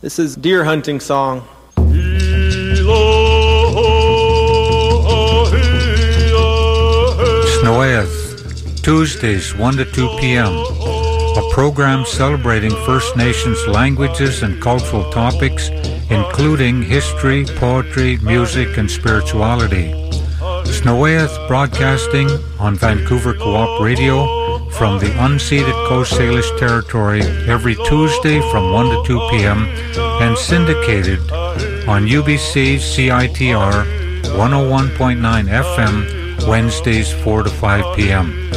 This is deer hunting song. Snowath, Tuesdays 1 to 2 p.m. A program celebrating First Nations languages and cultural topics, including history, poetry, music, and spirituality. Snowath broadcasting on Vancouver Co-op Radio from the unceded Coast Salish territory every Tuesday from 1 to 2 p.m. and syndicated on UBC CITR 101.9 FM Wednesdays 4 to 5 p.m.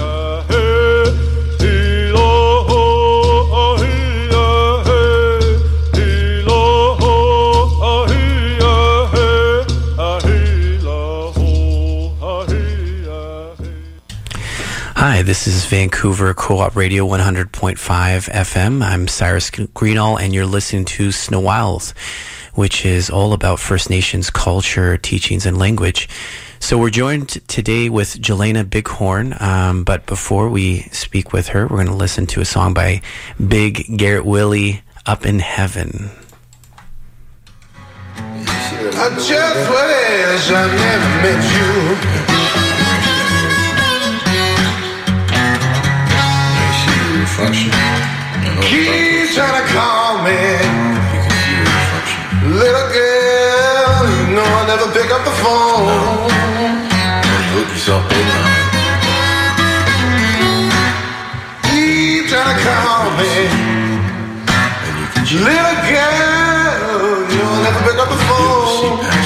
Hi, this is Vancouver Co-op Radio 100.5 FM. I'm Cyrus Greenall and you're listening to Snow Snowowls, which is all about First Nations culture, teachings, and language. So we're joined today with Jelena Bighorn, um, but before we speak with her, we're going to listen to a song by Big Garrett Willie, Up in Heaven. I just wish I never met you. Reflection. Keep trying to call me. Little girl, you know I never pick up the phone. No. Look yourself in Keep trying to call me. Little girl, you know I never pick up the phone.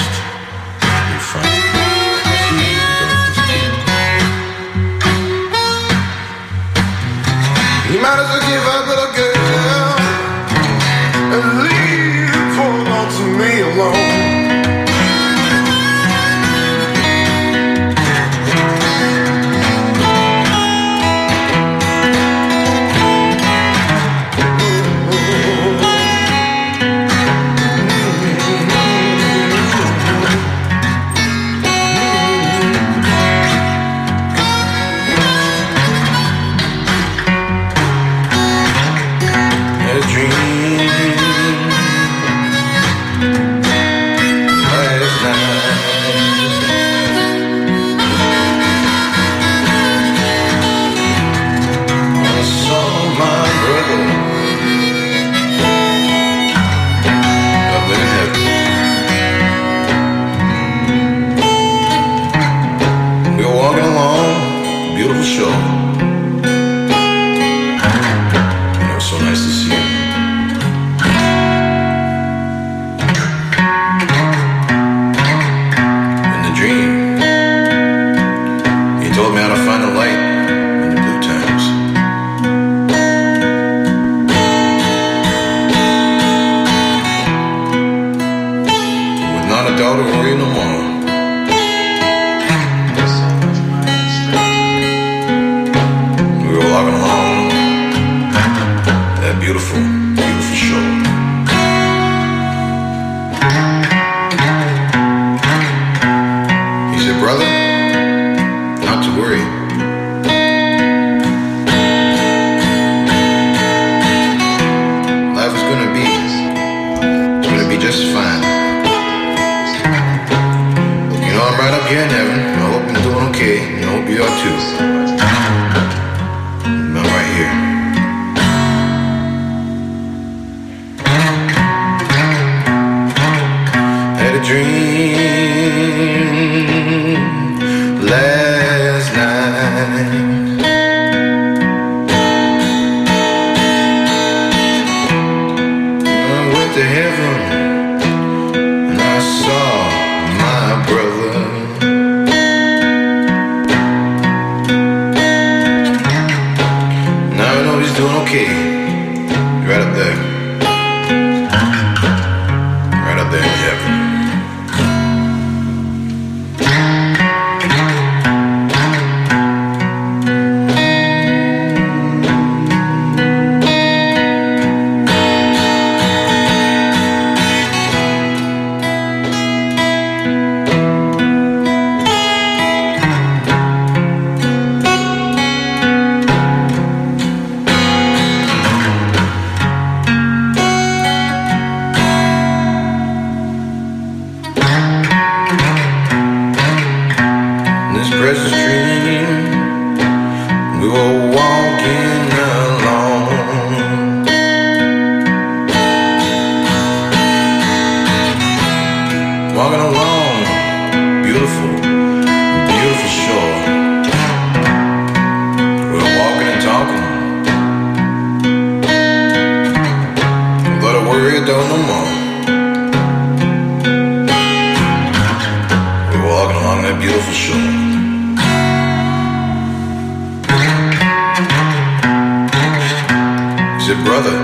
Said, brother,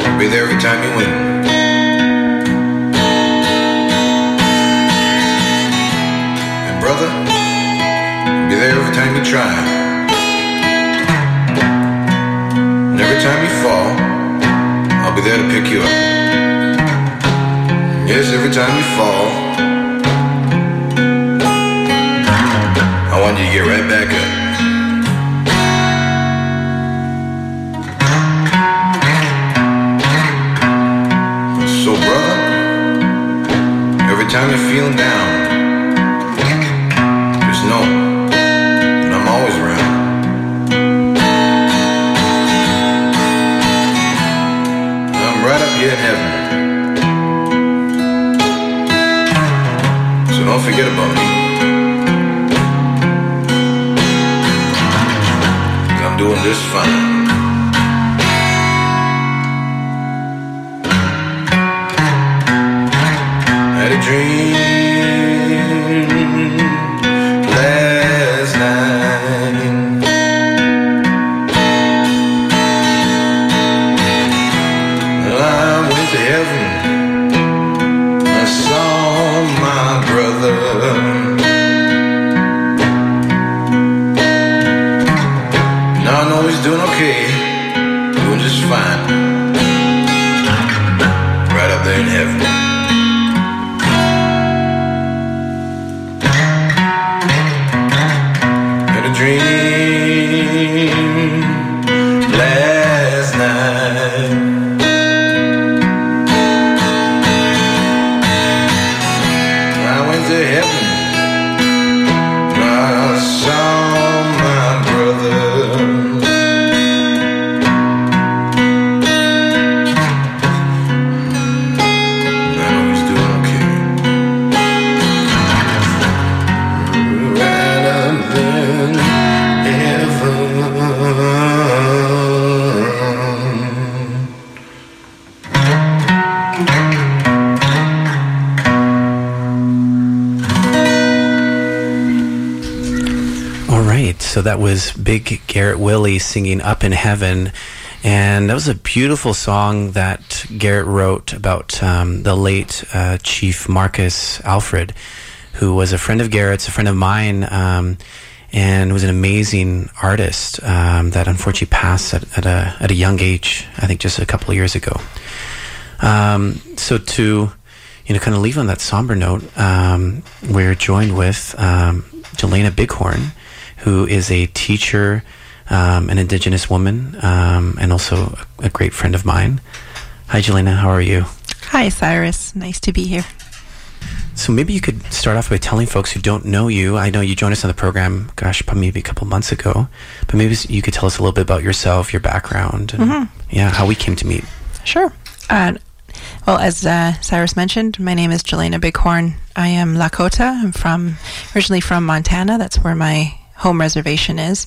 I'll be there every time you win. And brother, I'll be there every time you try. And every time you fall, I'll be there to pick you up. Yes, every time you fall, I want you to get right back up. Time you're feeling down, just know that I'm always around. I'm right up here in heaven. So don't forget about me. I'm doing just fine. A dream was Big Garrett Willie singing Up in Heaven. And that was a beautiful song that Garrett wrote about um, the late uh, Chief Marcus Alfred, who was a friend of Garrett's, a friend of mine, um, and was an amazing artist um, that unfortunately passed at, at, a, at a young age, I think just a couple of years ago. Um, so to you know, kind of leave on that somber note, um, we're joined with um, Jelena Bighorn, who is a teacher, um, an Indigenous woman, um, and also a, a great friend of mine. Hi, Jelena. How are you? Hi, Cyrus. Nice to be here. So maybe you could start off by telling folks who don't know you. I know you joined us on the program, gosh, probably maybe a couple months ago, but maybe you could tell us a little bit about yourself, your background, and yeah, how we came to meet. Sure. Uh, well, as uh, Cyrus mentioned, my name is Jelena Bighorn. I am Lakota. I'm from originally from Montana. That's where my home reservation is.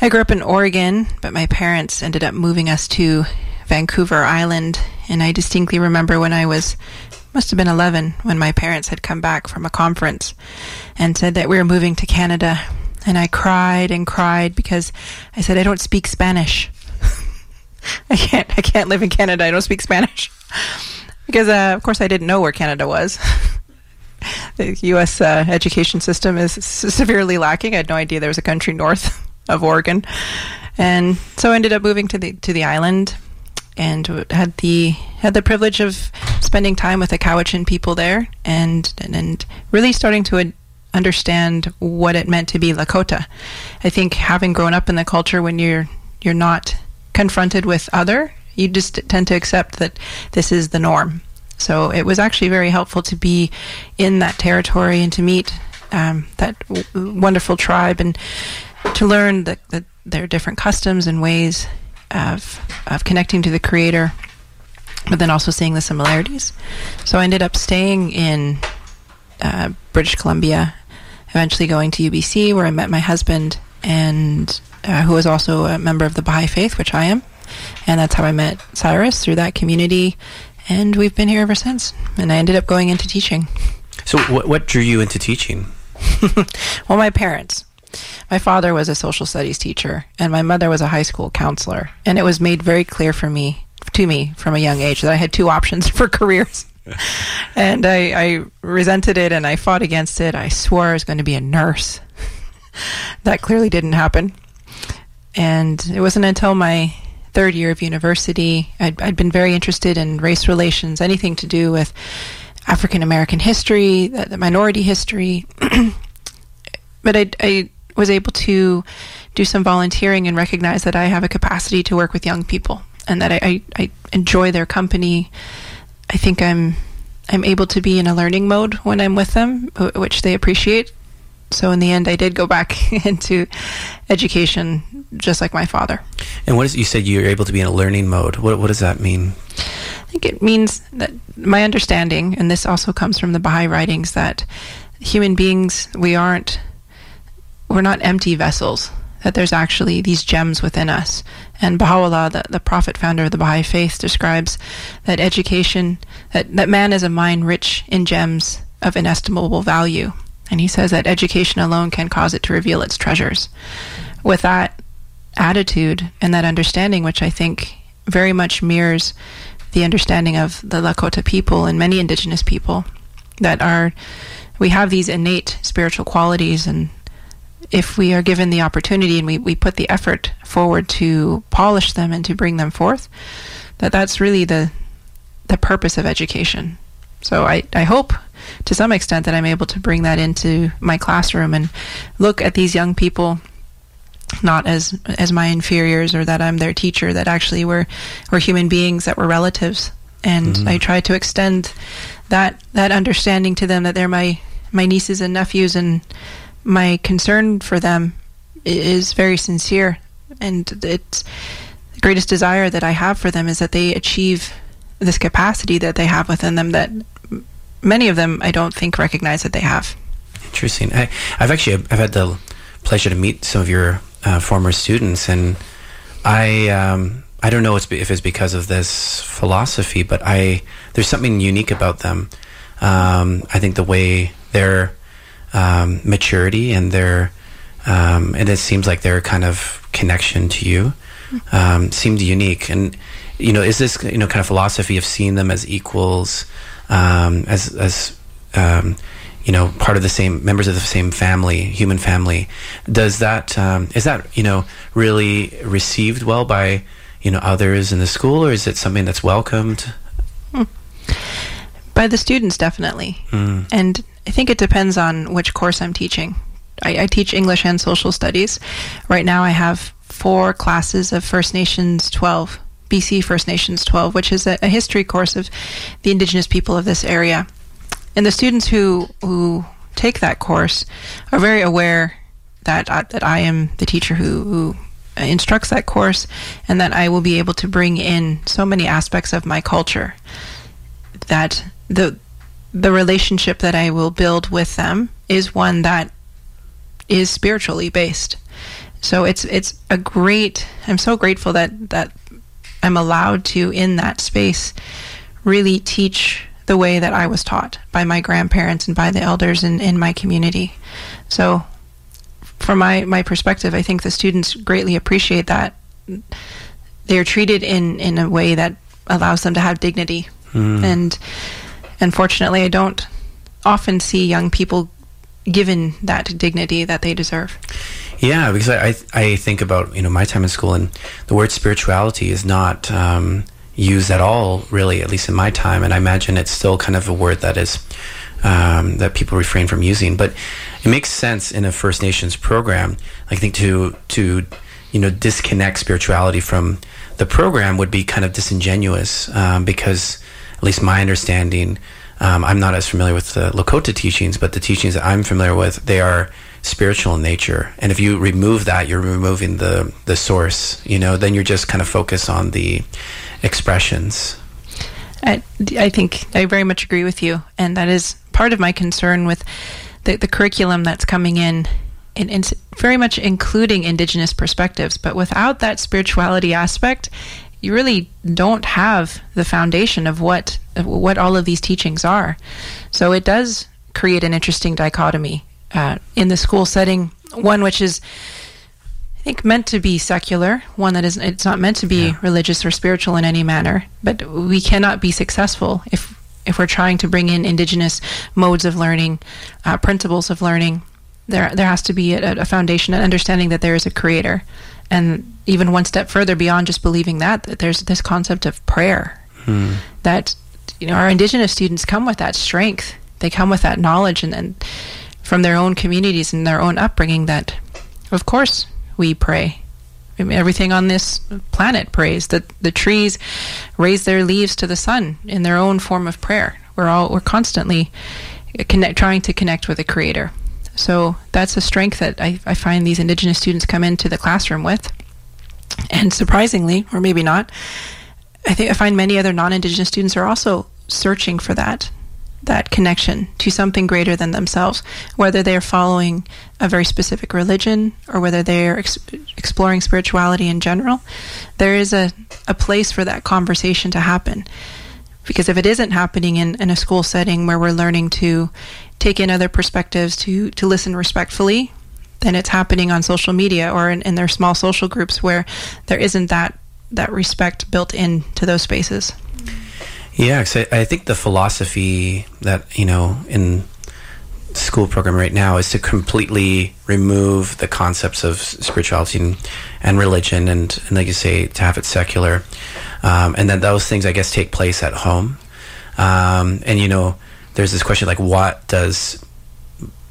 I grew up in Oregon, but my parents ended up moving us to Vancouver Island, and I distinctly remember when I was must have been 11 when my parents had come back from a conference and said that we were moving to Canada. And I cried and cried because I said I don't speak Spanish. I can't. I can't live in Canada. I don't speak Spanish because, uh, of course, I didn't know where Canada was. the U.S. Uh, education system is severely lacking. I had no idea there was a country north of Oregon, and so I ended up moving to the to the island, and had the had the privilege of spending time with the Cowichan people there, and and, and really starting to. understand what it meant to be Lakota. I think having grown up in the culture when you're you're not confronted with other, you just tend to accept that this is the norm. So it was actually very helpful to be in that territory and to meet um, that w- wonderful tribe and to learn that, that there are different customs and ways of of connecting to the Creator, but then also seeing the similarities. So I ended up staying in uh, British Columbia, eventually going to UBC, where I met my husband, and uh, who was also a member of the Baha'i faith, which I am. and that's how I met Cyrus through that community, and we've been here ever since. And I ended up going into teaching. So, what, what drew you into teaching? well, my parents. My father was a social studies teacher, and my mother was a high school counselor. And it was made very clear for me, to me, from a young age, that I had two options for careers. and I, I resented it, and I fought against it. I swore I was going to be a nurse. that clearly didn't happen. And it wasn't until my third year of university, I'd, I'd been very interested in race relations, anything to do with African American history, the, the, minority history. but I, I was able to do some volunteering and recognize that I have a capacity to work with young people and that I, I, I enjoy their company. I think I'm I'm able to be in a learning mode when I'm with them, which they appreciate. So in the end, I did go back into education, just like my father. And what is you said you're able to be in a learning mode? What what does that mean? I think it means that my understanding, and this also comes from the Baha'i writings, that human beings we aren't we're not empty vessels. That there's actually these gems within us. And Baha'u'llah, the, the prophet founder of the Baha'i faith, describes that education, that, that man is a mine rich in gems of inestimable value. And he says that education alone can cause it to reveal its treasures. With that attitude and that understanding, which I think very much mirrors the understanding of the Lakota people and many indigenous people, that are, we have these innate spiritual qualities and if we are given the opportunity and we, we put the effort forward to polish them and to bring them forth, that that's really the the purpose of education. So I, I hope to some extent that I'm able to bring that into my classroom and look at these young people not as as my inferiors or that I'm their teacher, that actually we're we're human beings, that we're relatives. And mm-hmm. I try to extend that that understanding to them that they're my my nieces and nephews and my concern for them is very sincere, and it's the greatest desire that I have for them is that they achieve this capacity that they have within them that many of them I don't think recognize that they have. Interesting. I, have actually I've had the pleasure to meet some of your uh, former students, and I um, I don't know if it's because of this philosophy, but I there's something unique about them. Um, I think the way they're um, maturity and their um, and it seems like their kind of connection to you um, seemed unique. And you know, is this you know kind of philosophy of seeing them as equals, um, as as um, you know, part of the same members of the same family, human family? Does that um, is that you know really received well by you know others in the school, or is it something that's welcomed? Hmm. By the students, definitely. Mm. And I think it depends on which course I'm teaching. I, I, teach English and social studies. Right now, I have four classes of First Nations 12, BC First Nations 12, which is a, a history course of the Indigenous people of this area. And the students who who take that course are very aware that uh, that I am the teacher who, who instructs that course, and that I will be able to bring in so many aspects of my culture that the the relationship that I will build with them is one that is spiritually based. So it's it's a great I'm so grateful that that I'm allowed to in that space really teach the way that I was taught by my grandparents and by the elders in, in my community. So from my, my perspective, I think the students greatly appreciate that. They're treated in, in a way that allows them to have dignity. Mm. And unfortunately, I don't often see young people given that dignity that they deserve. Yeah, because I, I think about you know my time in school and the word spirituality is not um, used at all, really, at least in my time, and I imagine it's still kind of a word that is um, that people refrain from using. But it makes sense in a First Nations program. I think to to you know disconnect spirituality from the program would be kind of disingenuous um, because at least my understanding, um, I'm not as familiar with the Lakota teachings, but the teachings that I'm familiar with, they are spiritual in nature. And if you remove that, you're removing the the source. You know, then you're just kind of focused on the expressions. I, I think I very much agree with you, and that is part of my concern with the, the curriculum that's coming in in, in very much including indigenous perspectives. But without that spirituality aspect, you really don't have the foundation of what what all of these teachings are. So it does create an interesting dichotomy uh, in the school setting, one which is I think meant to be secular, one that is it's not meant to be yeah. religious or spiritual in any manner. But we cannot be successful if if we're trying to bring in indigenous modes of learning, uh, principles of learning. There there has to be a, a foundation, an understanding that there is a creator, and even one step further beyond just believing that, that there's this concept of prayer. Hmm. That you know our indigenous students come with that strength. They come with that knowledge and, and from their own communities and their own upbringing that, of course, we pray. I mean, everything on this planet prays. That the trees raise their leaves to the sun in their own form of prayer. We're all we're constantly connect, trying to connect with the Creator. So that's a strength that I, I find these Indigenous students come into the classroom with. And surprisingly, or maybe not, I think I find many other non-Indigenous students are also searching for that that connection to something greater than themselves, whether they're following a very specific religion or whether they're ex- exploring spirituality in general, there is a, a place for that conversation to happen. Because if it isn't happening in, in a school setting where we're learning to take in other perspectives, to, to listen respectfully, then it's happening on social media or in, in their small social groups where there isn't that, that respect built into those spaces. Yeah, I, I think the philosophy that you know in school program right now is to completely remove the concepts of spirituality and, and religion and, and like you say to have it secular. Um, and then those things i guess take place at home. Um, and you know there's this question like what does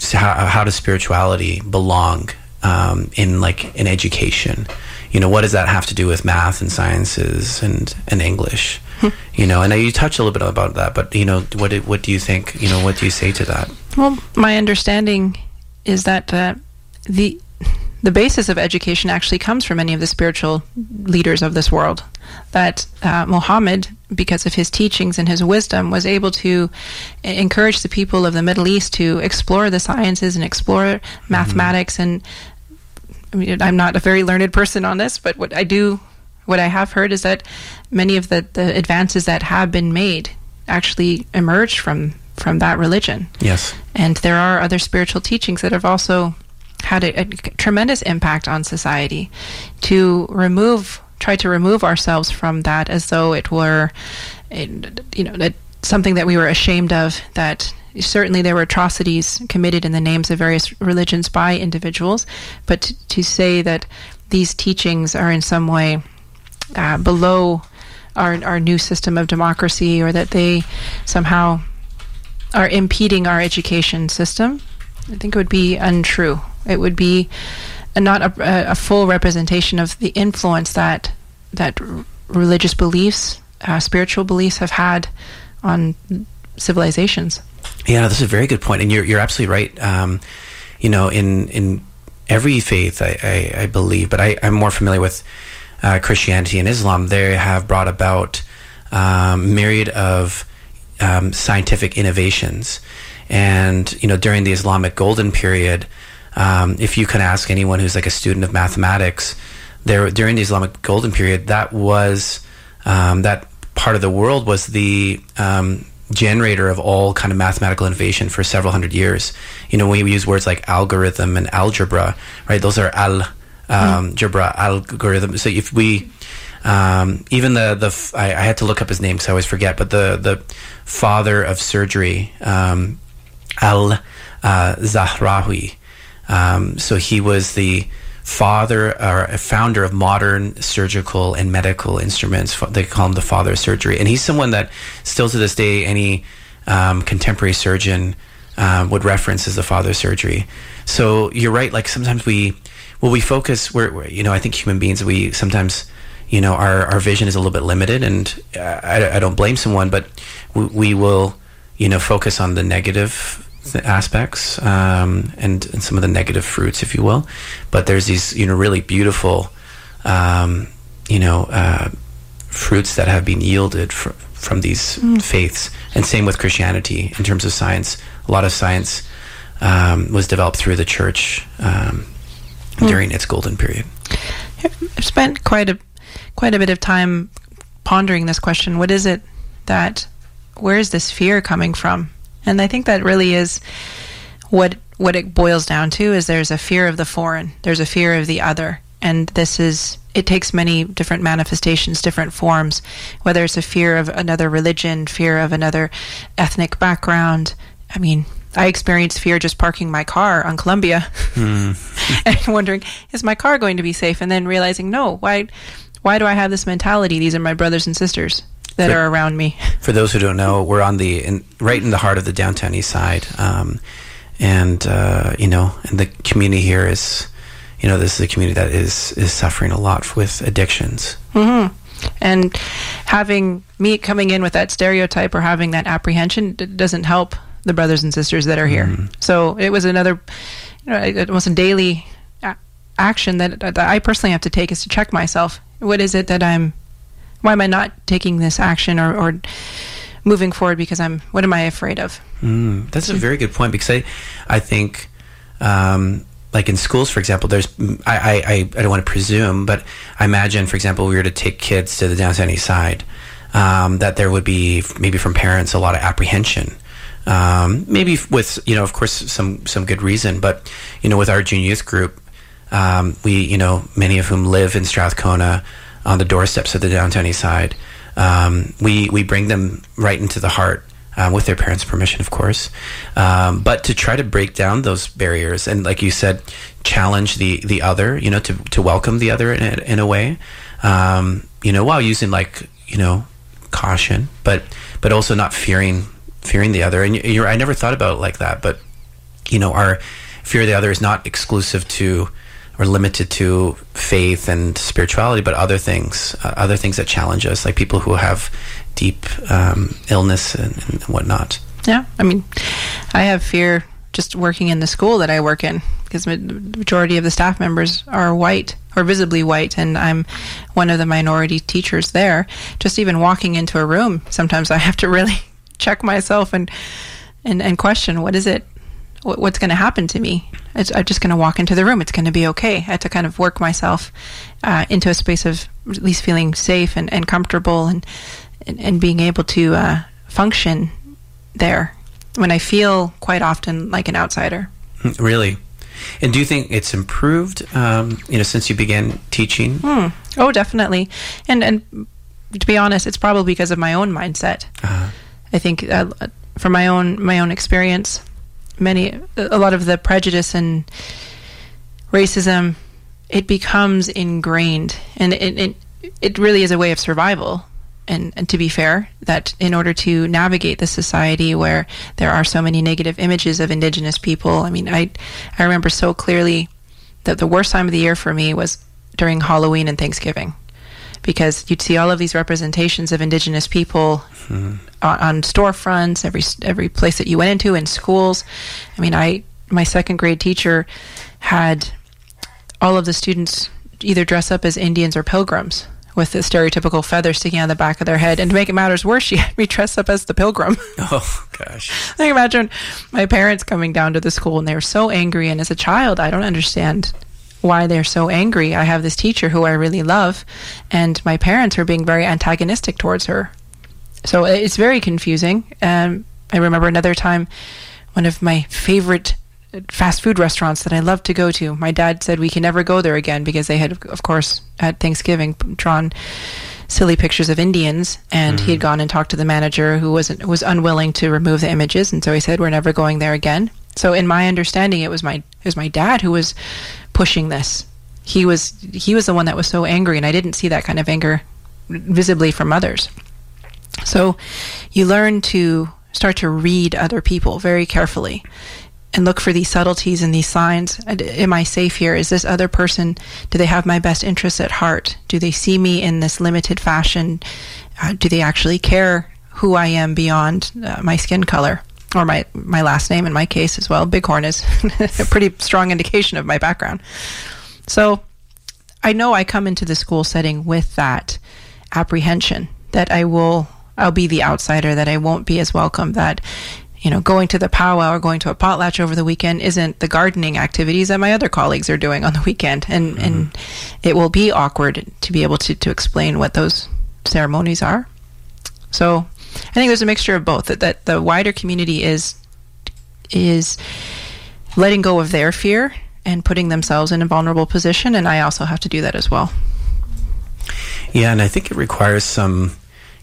how, how does spirituality belong um, in like in education you know what does that have to do with math and sciences and and english you know, and you touched a little bit about that, but you know, what what do you think? You know, what do you say to that? Well, my understanding is that uh, the the basis of education actually comes from many of the spiritual leaders of this world. That uh, Muhammad, because of his teachings and his wisdom, was able to encourage the people of the Middle East to explore the sciences and explore mm-hmm. mathematics. Mm-hmm. And I mean, I'm not a very learned person on this, but what I do what I have heard is that many of the, the advances that have been made actually emerged from from that religion. Yes. And there are other spiritual teachings that have also had a, a tremendous impact on society to remove try to remove ourselves from that as though it were you know that something that we were ashamed of that certainly there were atrocities committed in the names of various religions by individuals but to, to say that these teachings are in some way uh, below our our new system of democracy, or that they somehow are impeding our education system. I think it would be untrue. It would be a, not a, a, full representation of the influence that that religious beliefs, uh, spiritual beliefs, have had on civilizations. Yeah, this is a very good point, and you're you're absolutely right. Um, you know, in in every faith, I, I, I believe, but I, I'm more familiar with uh, Christianity and Islam, they have brought about um, myriad of um, scientific innovations. And you know, during the Islamic Golden Period, um, if you can ask anyone who's like a student of mathematics, there during the Islamic Golden Period, that was um, that part of the world was the um, generator of all kind of mathematical innovation for several hundred years. You know, when we use words like algorithm and algebra, right? Those are al um, Jabra algorithm. So if we um, even the the I, I, had to look up his name because I always forget, but the the father of surgery, um, Al uh, Zahrawi. Um, so he was the father or a founder of modern surgical and medical instruments. They call him the father of surgery, and he's someone that still to this day any um, contemporary surgeon um, would reference as the father of surgery. So you're right. Like sometimes we well, we focus. We're, we're, you know, I think human beings we sometimes, you know, our our vision is a little bit limited, and I, I don't blame someone, but we, we, will, you know, focus on the negative aspects um, and, and some of the negative fruits, if you will. But there's these, you know, really beautiful, um, you know, uh, fruits that have been yielded fr- from these mm. faiths, and same with Christianity in terms of science. A lot of science um, was developed through the church um, during its golden period. I've spent quite a quite a bit of time pondering this question. What is it that where is this fear coming from? And I think that really is what what it boils down to is there's a fear of the foreign, there's a fear of the other, and this is it takes many different manifestations, different forms, whether it's a fear of another religion, fear of another ethnic background. I mean, I experienced fear just parking my car on Columbia hmm. and wondering, is my car going to be safe? And then realizing, no, why why do I have this mentality? These are my brothers and sisters that For- are around me. For those who don't know, we're on the in, right in the heart of the downtown east side, um, and uh, you know, and the community here is, you know, this is a community that is is suffering a lot with addictions. and having me coming in with that stereotype or having that apprehension d- doesn't help the brothers and sisters that are here. So it was another, you know, it was a daily a- action that, that I personally have to take is to check myself. What is it that I'm? Why am I not taking this action or, or moving forward? Because I'm. What am I afraid of? Mm, that's a very good point because I, I think, um, like in schools, for example, there's I, I, I don't want to presume, but I imagine, for example, we were to take kids to the downtown east side, um, that there would be maybe from parents a lot of apprehension. Um, maybe with you know, of course, some some good reason, but you know, with our junior youth group, um, we you know many of whom live in Strathcona on the doorsteps of the downtown east side. Um, we we bring them right into the heart um, with their parents' permission, of course. Um, but to try to break down those barriers and, like you said, challenge the the other, you know, to to welcome the other in a, in a way, um, you know, while using like you know caution, but but also not fearing fearing the other. And you- you're, I never thought about it like that, but you know, our fear of the other is not exclusive to or limited to faith and spirituality, but other things, uh, other things that challenge us, like people who have deep um, illness and, and whatnot. Yeah, I mean, I have fear just working in the school that I work in because the majority of the staff members are white or visibly white, and I'm one of the minority teachers there. Just even walking into a room, sometimes I have to really check myself and and, and question what is it, what's going to happen to me. It's, I'm just going to walk into the room. It's going to be okay. I had to kind of work myself uh, into a space of at least feeling safe and, and comfortable and, and and being able to uh, function there when I feel quite often like an outsider. Really. And do you think it's improved, um, you know, since you began teaching? Oh, definitely. And and to be honest, it's probably because of my own mindset. Uh, I think uh, from my own my own experience, many a lot of the prejudice and racism, it becomes ingrained, and it it, it really is a way of survival. And, and to be fair, that in order to navigate the society where there are so many negative images of Indigenous people, I mean, I I remember so clearly that the worst time of the year for me was during Halloween and Thanksgiving. Because you'd see all of these representations of indigenous people hmm. On, on storefronts, every every place that you went into in schools. I mean, I my second grade teacher had all of the students either dress up as Indians or pilgrims with the stereotypical feather sticking out the back of their head. And to make it matters worse, she had me dress up as the pilgrim. oh, gosh. I can imagine my parents coming down to the school and they were so angry. And as a child, I don't understand why they're so angry. I have this teacher who I really love, and my parents are being very antagonistic towards her. So uh, it's very confusing. Um, I remember another time, one of my favorite uh, fast food restaurants that I love to go to. My dad said we can never go there again because they had, of course, at Thanksgiving drawn silly pictures of Indians, and he had mm-hmm. gone and talked to the manager who wasn't was unwilling to remove the images, and so he said we're never going there again. So in my understanding, it was my it was my dad who was pushing this. He was he was the one that was so angry, and I didn't see that kind of anger visibly from others. So you learn to start to read other people very carefully and look for these subtleties and these signs. Am I safe here? Is this other person, do they have my best interests at heart? Do they see me in this limited fashion? Uh, do they actually care who I am beyond uh, my skin color? Or my, my last name in my case as well. Bighorn is a pretty strong indication of my background. So I know I come into the school setting with that apprehension that I will I'll be the outsider, that I won't be as welcome, that you know, going to the powwow or going to a potlatch over the weekend isn't the gardening activities that my other colleagues are doing on the weekend. And, mm-hmm. and it will be awkward to be able to, to explain what those ceremonies are. So I think there's a mixture of both that, that the wider community is, is letting go of their fear and putting themselves in a vulnerable position. And I also have to do that as well. Yeah. And I think it requires some,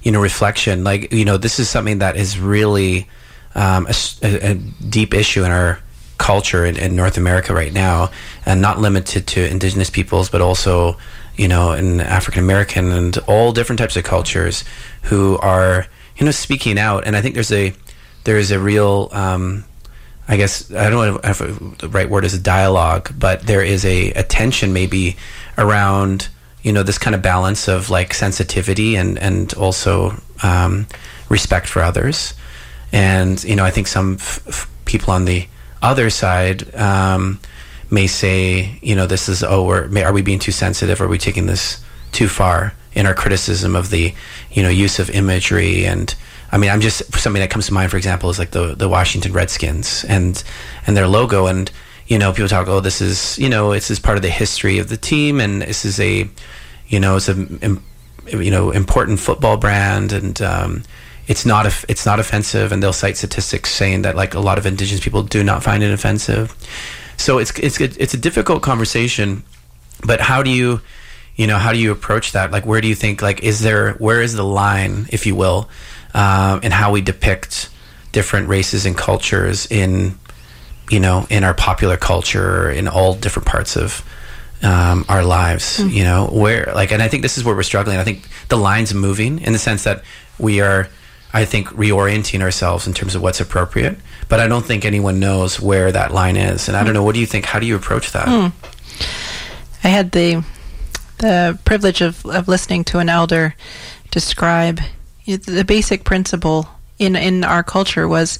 you know, reflection. Like, you know, this is something that is really, um, a, a, deep issue in our culture in, in, North America right now, and not limited to Indigenous peoples, but also, you know, in African American and all different types of cultures who are, you know, speaking out. And I think there's a there is a real, um, I guess I don't know if the right word is a dialogue, but there is a, a tension maybe around you know this kind of balance of like sensitivity and and also um, respect for others. And you know, I think some f- f- people on the other side um, may say, you know, this is oh, we're, are we being too sensitive? Are we taking this too far in our criticism of the, you know, use of imagery and I mean, I'm just something that comes to mind, for example, is like the the Washington Redskins and and their logo, and you know, people talk, oh, this is you know, this is part of the history of the team, and this is a, you know, it's a, you know, important football brand, and um, it's not it's not offensive, and they'll cite statistics saying that like a lot of indigenous people do not find it offensive. So it's it's it's a difficult conversation, but how do you, you know, how do you approach that? Like, where do you think like is there where is the line, if you will, um, in how we depict different races and cultures in, you know, in our popular culture in all different parts of um, our lives, mm-hmm. you know, where like, and I think this is where we're struggling. I think the line's moving in the sense that we are I think, reorienting ourselves in terms of what's appropriate. But I don't think anyone knows where that line is. And I don't know, what do you think? How do you approach that? Mm. I had the the privilege of, of listening to an elder describe the basic principle in, in our culture was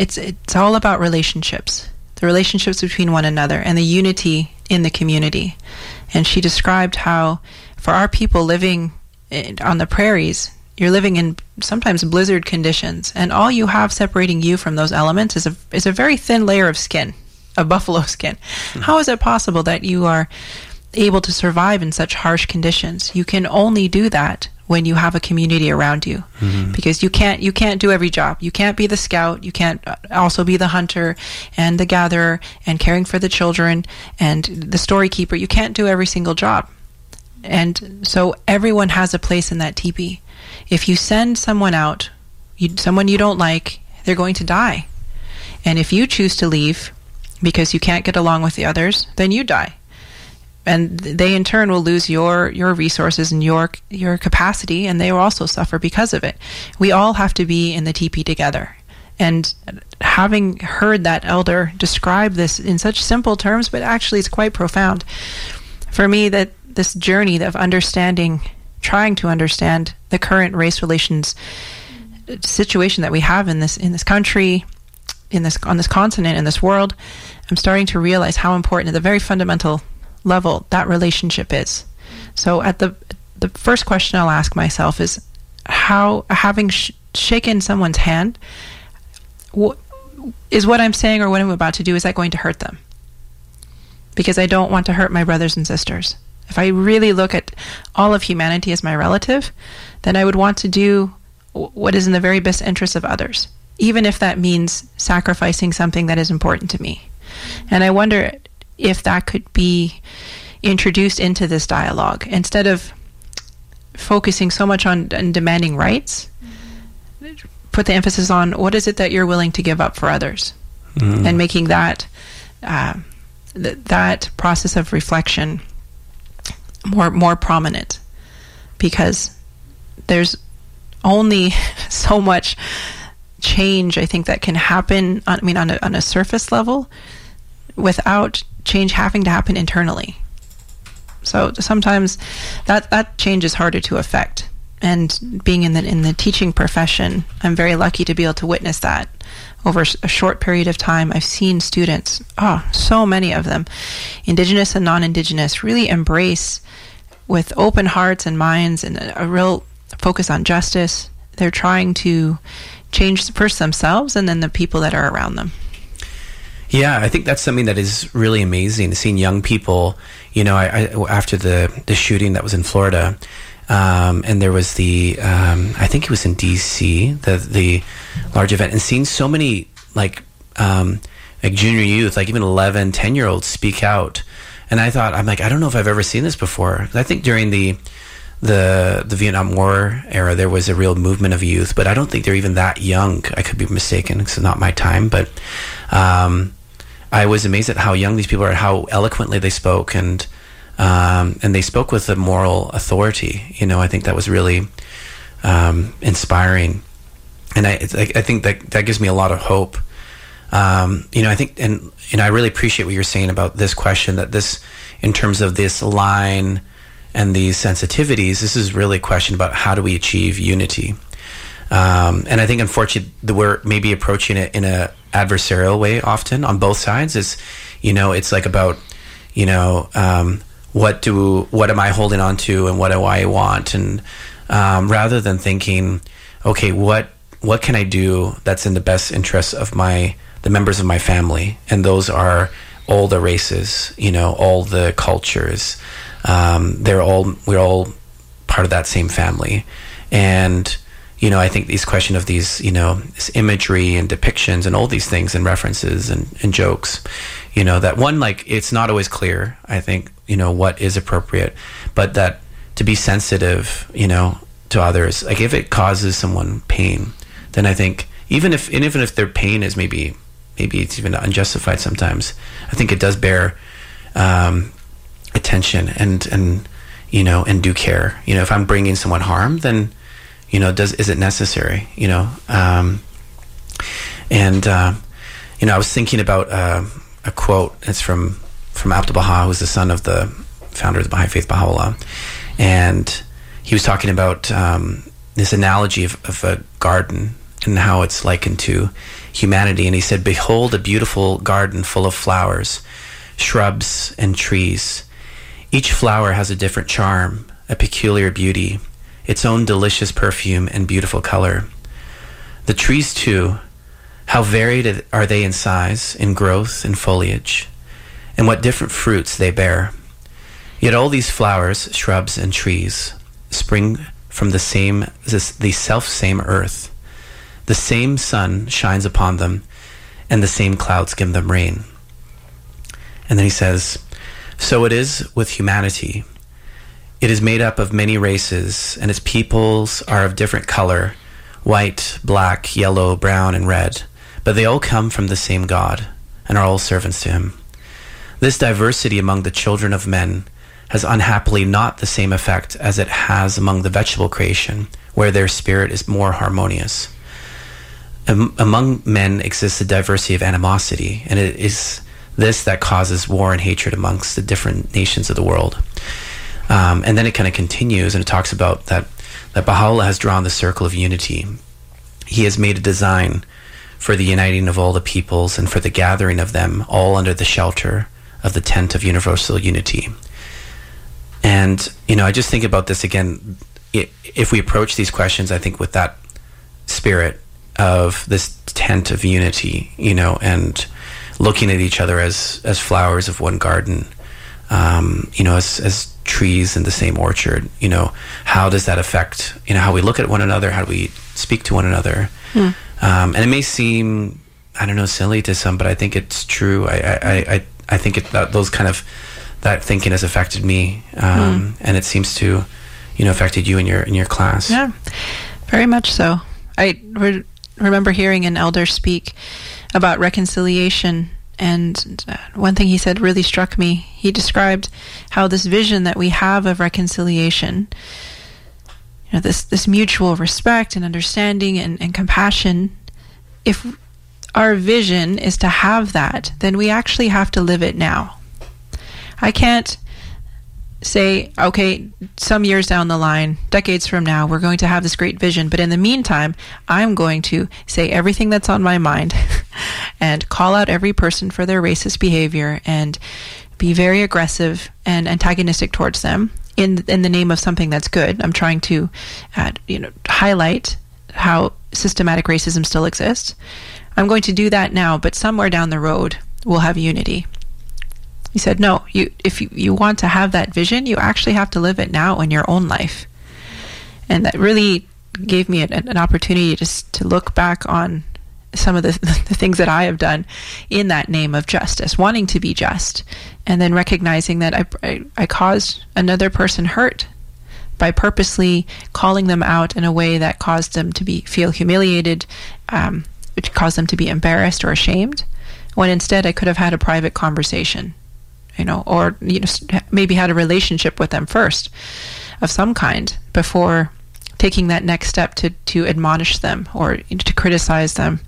it's it's all about relationships the relationships between one another and the unity in the community and she described how for our people living on the prairies you're living in sometimes blizzard conditions, and all you have separating you from those elements is a is a very thin layer of skin, of buffalo skin. Mm-hmm. How is it possible that you are able to survive in such harsh conditions? You can only do that when you have a community around you, mm-hmm. because you can't you can't do every job. You can't be the scout. You can't uh, also be the hunter and the gatherer and caring for the children and the story keeper. You can't do every single job. And so everyone has a place in that teepee if you send someone out, you, someone you don't like, they're going to die. And if you choose to leave because you can't get along with the others, then you die. And they in turn will lose your your resources and your your capacity, and they will also suffer because of it. We all have to be in the teepee together. And having heard that elder describe this in such simple terms, but actually it's quite profound. For me, that this journey of understanding trying to understand the current race relations situation that we have in this in this country, in this on this continent, in this world, I'm starting to realize how important the very fundamental level that relationship is. So at the the first question I'll ask myself is how having sh- shaken someone's hand wh- is what I'm saying or what I'm about to do is that going to hurt them? Because I don't want to hurt my brothers and sisters. If I really look at all of humanity as my relative, then I would want to do what is in the very best interest of others, even if that means sacrificing something that is important to me. And I wonder if that could be introduced into this dialogue instead of focusing so much on, on demanding rights. Put the emphasis on what is it that you're willing to give up for others, mm-hmm. and making that uh, th- that process of reflection more more prominent because there's only so much change I think that can happen on, I mean on a, on a surface level without change having to happen internally. So sometimes that that change is harder to affect. And being in the in the teaching profession, I'm very lucky to be able to witness that over a short period of time. I've seen students, oh, so many of them, indigenous and non-indigenous, really embrace with open hearts and minds and a, a real focus on justice. They're trying to change first themselves and then the people that are around them. Yeah, I think that's something that is really amazing. Seeing young people, you know, I, I after the the shooting that was in Florida, um, and there was the um, I think it was in D.C. the the large event, and seeing so many like um, like junior youth, like even 11, 10 year olds speak out, and I thought I'm like I don't know if I've ever seen this before. I think during the the the Vietnam War era, there was a real movement of youth, but I don't think they're even that young. I could be mistaken. It's not my time, but um, I was amazed at how young these people are, how eloquently they spoke, and um, and they spoke with a moral authority. You know, I think that was really um, inspiring, and I I think that that gives me a lot of hope. Um, you know, I think, and and I really appreciate what you're saying about this question. That this, in terms of this line and these sensitivities, this is really a question about how do we achieve unity. Um, and I think, unfortunately, we're maybe approaching it in a adversarial way often on both sides. Is you know, it's like about you know, um, what do what am I holding on to, and what do I want, and um, rather than thinking, okay, what what can I do that's in the best interest of my the members of my family, and those are all the races, you know, all the cultures. Um, they're all we're all part of that same family, and you know, I think these question of these, you know, this imagery and depictions and all these things and references and, and jokes, you know, that one, like, it's not always clear, I think, you know, what is appropriate, but that to be sensitive, you know, to others, like if it causes someone pain, then I think even if, and even if their pain is maybe, maybe it's even unjustified sometimes, I think it does bear, um, attention and, and, you know, and do care. You know, if I'm bringing someone harm, then, you know does is it necessary you know? Um, and uh, you know I was thinking about uh, a quote it's from from Abdul Baha who's the son of the founder of the Baha'i Faith Baha'u'llah and he was talking about um, this analogy of, of a garden and how it's likened to humanity. And he said behold a beautiful garden full of flowers shrubs and trees. Each flower has a different charm a peculiar beauty its own delicious perfume and beautiful color. The trees, too, how varied are they in size, in growth, in foliage, and what different fruits they bear. Yet all these flowers, shrubs, and trees spring from the same, the self same earth. The same sun shines upon them, and the same clouds give them rain. And then he says, So it is with humanity. It is made up of many races, and its peoples are of different color white, black, yellow, brown, and red. But they all come from the same God and are all servants to him. This diversity among the children of men has unhappily not the same effect as it has among the vegetable creation, where their spirit is more harmonious. Am- among men exists a diversity of animosity, and it is this that causes war and hatred amongst the different nations of the world. Um, and then it kind of continues and it talks about that, that Baha'u'llah has drawn the circle of unity. He has made a design for the uniting of all the peoples and for the gathering of them all under the shelter of the tent of universal unity. And, you know, I just think about this again. If we approach these questions, I think with that spirit of this tent of unity, you know, and looking at each other as, as flowers of one garden, um, you know, as, as trees in the same orchard, you know, how does that affect, you know, how we look at one another? How do we speak to one another? Hmm. Um, and it may seem, I don't know, silly to some, but I think it's true. I, I, I, I think it, that those kind of, that thinking has affected me. Um, hmm. and it seems to, you know, affected you in your, in your class. Yeah, very much so. I re- remember hearing an elder speak about reconciliation and uh, one thing he said really struck me. He described how this vision that we have of reconciliation, you know, this, this mutual respect and understanding and, and compassion, if our vision is to have that, then we actually have to live it now. I can't say, okay, some years down the line, decades from now, we're going to have this great vision. But in the meantime, I'm going to say everything that's on my mind and call out every person for their racist behavior and be very aggressive and antagonistic towards them in in the name of something that's good. I'm trying to, uh, you know, highlight how systematic racism still exists. I'm going to do that now, but somewhere down the road, we'll have unity. He said, no, you, if you, you want to have that vision, you actually have to live it now in your own life. And that really gave me an, an opportunity just to look back on some of the, the things that I have done in that name of justice, wanting to be just, and then recognizing that I, I, I caused another person hurt by purposely calling them out in a way that caused them to be feel humiliated, um, which caused them to be embarrassed or ashamed, when instead I could have had a private conversation, you know, or you know, maybe had a relationship with them first of some kind before taking that next step to, to admonish them or you know, to criticize them.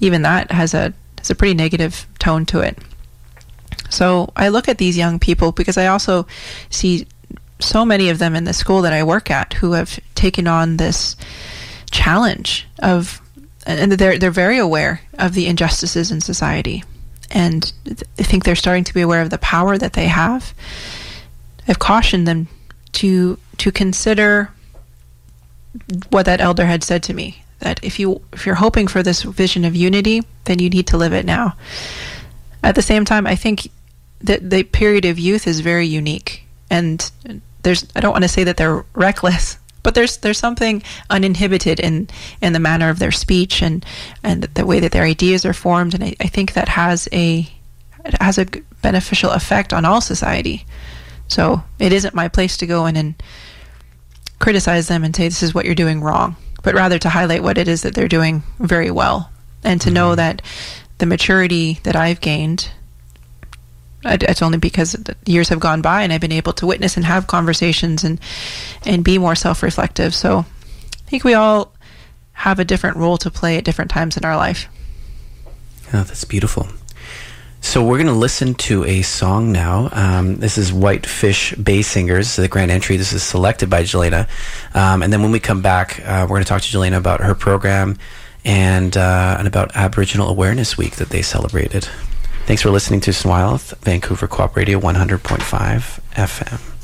Even that has a has a pretty negative tone to it. So I look at these young people because I also see so many of them in the school that I work at who have taken on this challenge of, and they're they're very aware of the injustices in society, and I think they're starting to be aware of the power that they have. I've cautioned them to to consider what that elder had said to me that if you if you're hoping for this vision of unity, then you need to live it now. At the same time, I think that the period of youth is very unique and there's I don't want to say that they're reckless, but there's there's something uninhibited in in the manner of their speech and and the way that their ideas are formed, and I, I think that has a it has a beneficial effect on all society. So it isn't my place to go in and criticize them and say this is what you're doing wrong, but rather to highlight what it is that they're doing very well, and to mm-hmm. know that the maturity that I've gained it's only because years have gone by and I've been able to witness and have conversations and and be more self-reflective. So I think we all have a different role to play at different times in our life. Oh, that's beautiful. So we're going to listen to a song now. Um, this is Whitefish Bay Singers, the grand entry. This is selected by Jelena. Um, and then when we come back, uh, we're going to talk to Jelena about her program and uh, and about Aboriginal Awareness Week that they celebrated. Thanks for listening to Smile, Vancouver Co-op Radio 100.5 FM.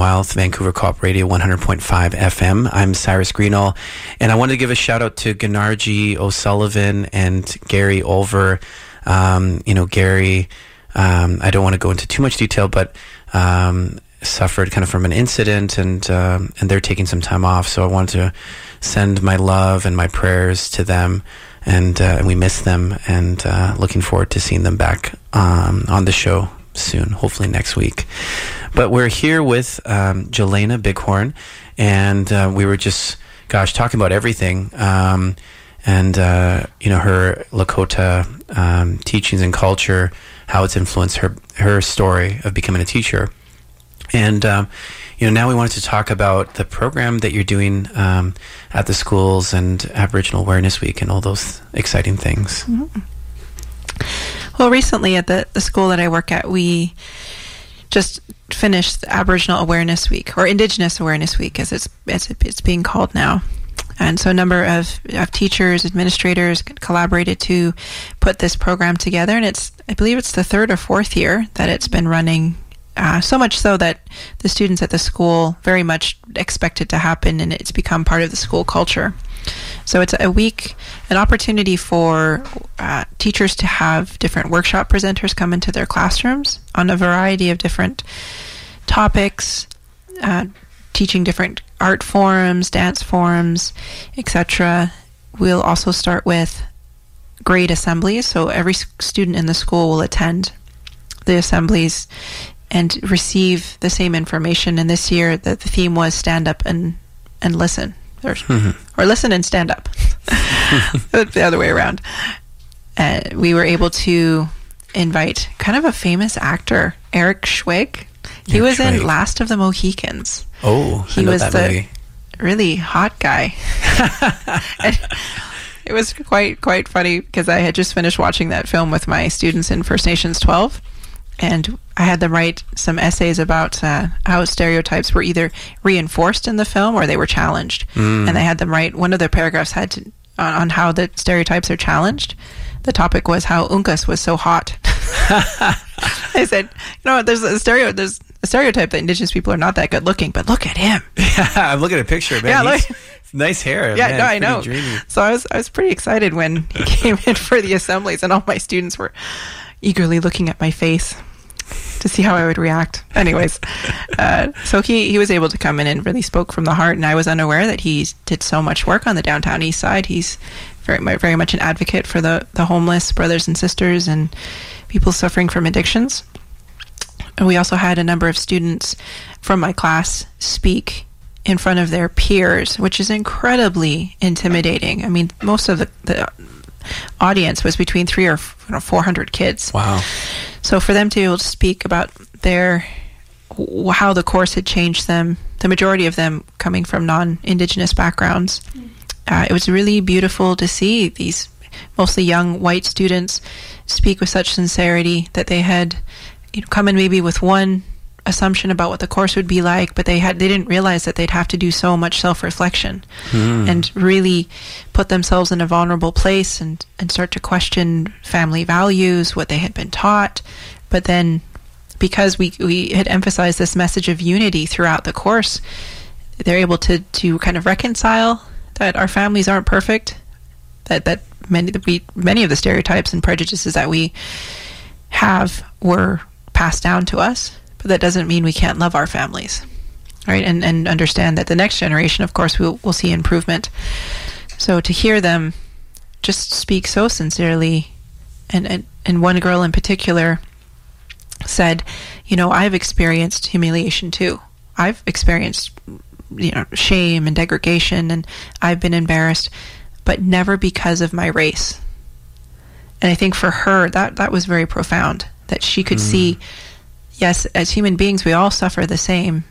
On Vancouver Co-op Radio 100.5 FM. I'm Cyrus Greenall, and I wanted to give a shout out to Gennarji O'Sullivan and Gary Olver. Um, you know, Gary, um, I don't want to go into too much detail, but um, suffered kind of from an incident, and um, and they're taking some time off. So I wanted to send my love and my prayers to them, and uh, and we miss them, and uh, looking forward to seeing them back um, on the show soon, hopefully next week. But we're here with um, Jelena Bighorn, and uh, we were just, gosh, talking about everything. Um, and, uh, you know, her Lakota um, teachings and culture, how it's influenced her, her story of becoming a teacher. And, um, you know, now we wanted to talk about the program that you're doing um, at the schools and Aboriginal Awareness Week and all those exciting things. Mm-hmm. Well, recently at the, the school that I work at, we just finished Aboriginal Awareness Week or Indigenous Awareness Week, as it's as it's being called now. And so a number of, of teachers, administrators collaborated to put this program together. And it's, I believe it's the third or fourth year that it's been running. Uh, so much so that the students at the school very much expect it to happen and it's become part of the school culture. So it's a week, an opportunity for uh, teachers to have different workshop presenters come into their classrooms on a variety of different topics, uh, teaching different art forms, dance forms, etc. We'll also start with grade assemblies. So every student in the school will attend the assemblies and receive the same information. And this year, the, the theme was stand up and, and listen or, or listen and stand up. the other way around. Uh, we were able to invite kind of a famous actor, Eric Schweig. He Eric was Schweig. in Last of the Mohicans. Oh, he was the movie. really hot guy. it was quite quite funny because I had just finished watching that film with my students in First Nations 12 and I had them write some essays about uh, how stereotypes were either reinforced in the film or they were challenged. Mm. And they had them write one of their paragraphs had to, on, on, how the stereotypes are challenged. The topic was how Uncas was so hot. I said, you know, there's a stereo, there's a stereotype that Indigenous people are not that good looking, but look at him. Yeah, I'm looking at a picture, man. Yeah, look, nice hair. Yeah, man, no, I know. Dreamy. So I was, I was pretty excited when he came in for the assemblies, and all my students were eagerly looking at my face to see how I would react. Anyways, uh, so he, he was able to come in and really spoke from the heart, and I was unaware that he did so much work on the downtown east side. He's very very much an advocate for the, the homeless brothers and sisters and people suffering from addictions. And we also had a number of students from my class speak in front of their peers, which is incredibly intimidating. I mean, most of the, the audience was between three or you know, 400 kids. Wow. So for them to be able to speak about their how the course had changed them, the majority of them coming from non-indigenous backgrounds, uh, it was really beautiful to see these mostly young white students speak with such sincerity that they had you know, come in maybe with one assumption about what the course would be like, but they had they didn't realize that they'd have to do so much self reflection mm. and really put themselves in a vulnerable place and, and start to question family values, what they had been taught. But then because we we had emphasized this message of unity throughout the course, they're able to, to kind of reconcile that our families aren't perfect, that that many that we many of the stereotypes and prejudices that we have were passed down to us but that doesn't mean we can't love our families, right? And and understand that the next generation, of course, will will see improvement. So to hear them just speak so sincerely, and and, and one girl in particular said, you know, I've experienced humiliation too. I've experienced you know shame and degradation, and I've been embarrassed, but never because of my race. And I think for her that that was very profound that she could mm. see yes, as human beings, we all suffer the same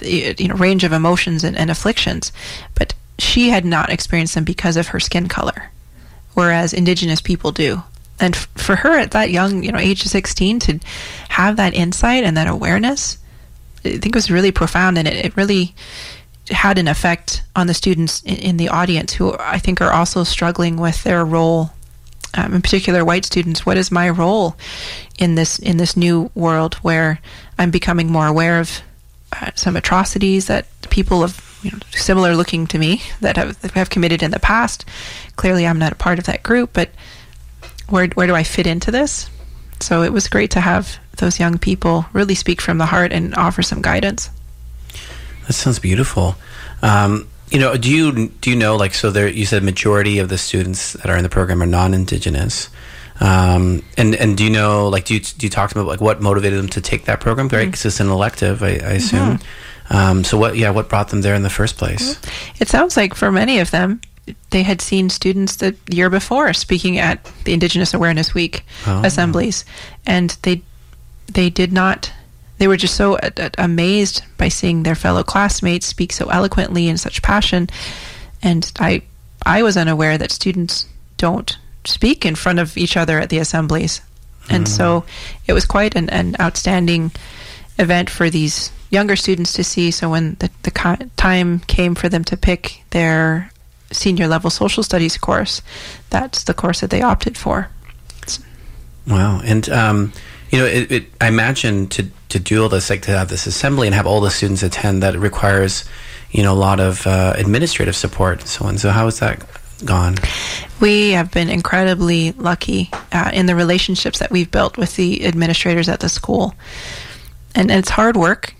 you know range of emotions and, and afflictions, but she had not experienced them because of her skin color, whereas indigenous people do. And f- for her at that young, you know, age of 16 to have that insight and that awareness, I think it was really profound and it, it really had an effect on the students in, in, the audience who I think are also struggling with their role um, in particular white students, what is my role in this in this new world where I'm becoming more aware of uh, some atrocities that people of you know, similar looking to me that have, that have committed in the past. Clearly, I'm not a part of that group, but where where do I fit into this? So it was great to have those young people really speak from the heart and offer some guidance. That sounds beautiful. Um, you know, do you do you know like so? There, you said majority of the students that are in the program are non-indigenous. Um, and and do you know like do you do you talk to them about like what motivated them to take that program? Right, because it's an elective, I, I assume. Um, so what? Yeah, what brought them there in the first place? It sounds like for many of them, they had seen students the year before speaking at the Indigenous Awareness Week Oh. assemblies, and they they did not. They were just so a- a- amazed by seeing their fellow classmates speak so eloquently and such passion, and I I was unaware that students don't speak in front of each other at the assemblies, and so mm. it was quite an, an outstanding event for these younger students to see. So when the, the ki- time came for them to pick their senior level social studies course, that's the course that they opted for. Wow, and um, you know, it, it, I imagine to to do all this, like to have this assembly and have all the students attend, that requires, you know, a lot of uh, administrative support and so on. So how has that gone? We have been incredibly lucky uh, in the relationships that we've built with the administrators at the school, and, and it's hard work.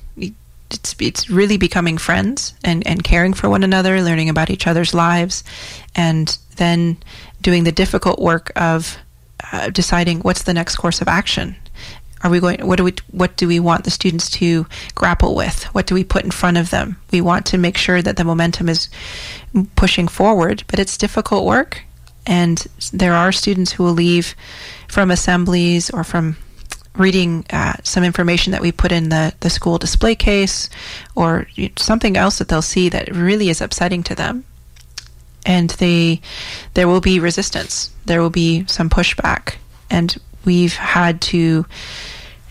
It's it's really becoming friends and and caring for one another, learning about each other's lives, and then doing the difficult work of uh, deciding what's the next course of action. Are we going? What do we? What do we want the students to grapple with? What do we put in front of them? We want to make sure that the momentum is pushing forward, but it's difficult work, and there are students who will leave from assemblies or from reading uh, some information that we put in the, the school display case or something else that they'll see that really is upsetting to them and they there will be resistance there will be some pushback and we've had to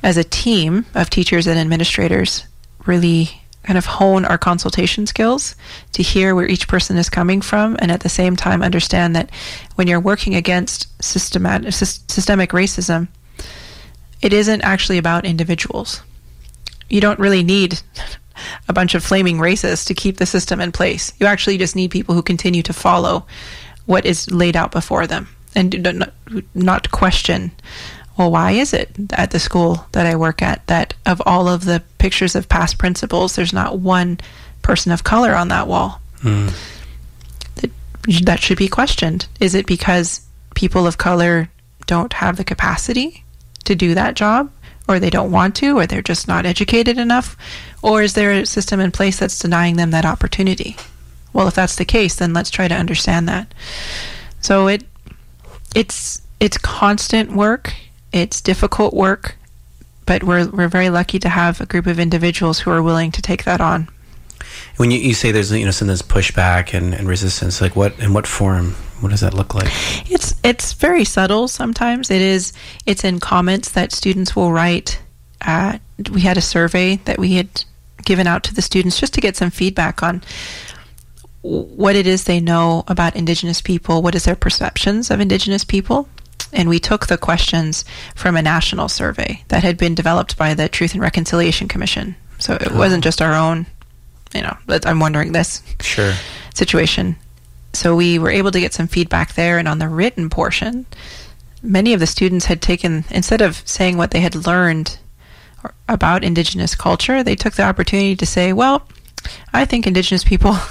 as a team of teachers and administrators really kind of hone our consultation skills to hear where each person is coming from and at the same time understand that when you're working against systemat- systemic racism it isn't actually about individuals you don't really need a bunch of flaming racists to keep the system in place. You actually just need people who continue to follow what is laid out before them and not question, well, why is it at the school that I work at that of all of the pictures of past principals, there's not one person of color on that wall? Hmm. That, that should be questioned. Is it because people of color don't have the capacity to do that job? or they don't want to, or they're just not educated enough? Or is there a system in place that's denying them that opportunity? Well, if that's the case, then let's try to understand that. So it it's it's constant work, it's difficult work, but we're we're very lucky to have a group of individuals who are willing to take that on. When you, you say there's you know sometimes pushback and, and resistance, like what in what form? What does that look like? It's it's very subtle sometimes. It is it's in comments that students will write. Uh, we had a survey that we had given out to the students just to get some feedback on what it is they know about Indigenous people, what is their perceptions of Indigenous people. And we took the questions from a national survey that had been developed by the Truth and Reconciliation Commission. So it oh. wasn't just our own, you know, I'm wondering this Sure. situation. So we were able to get some feedback there. And on the written portion, many of the students had taken, instead of saying what they had learned about Indigenous culture, they took the opportunity to say, well, I think Indigenous people.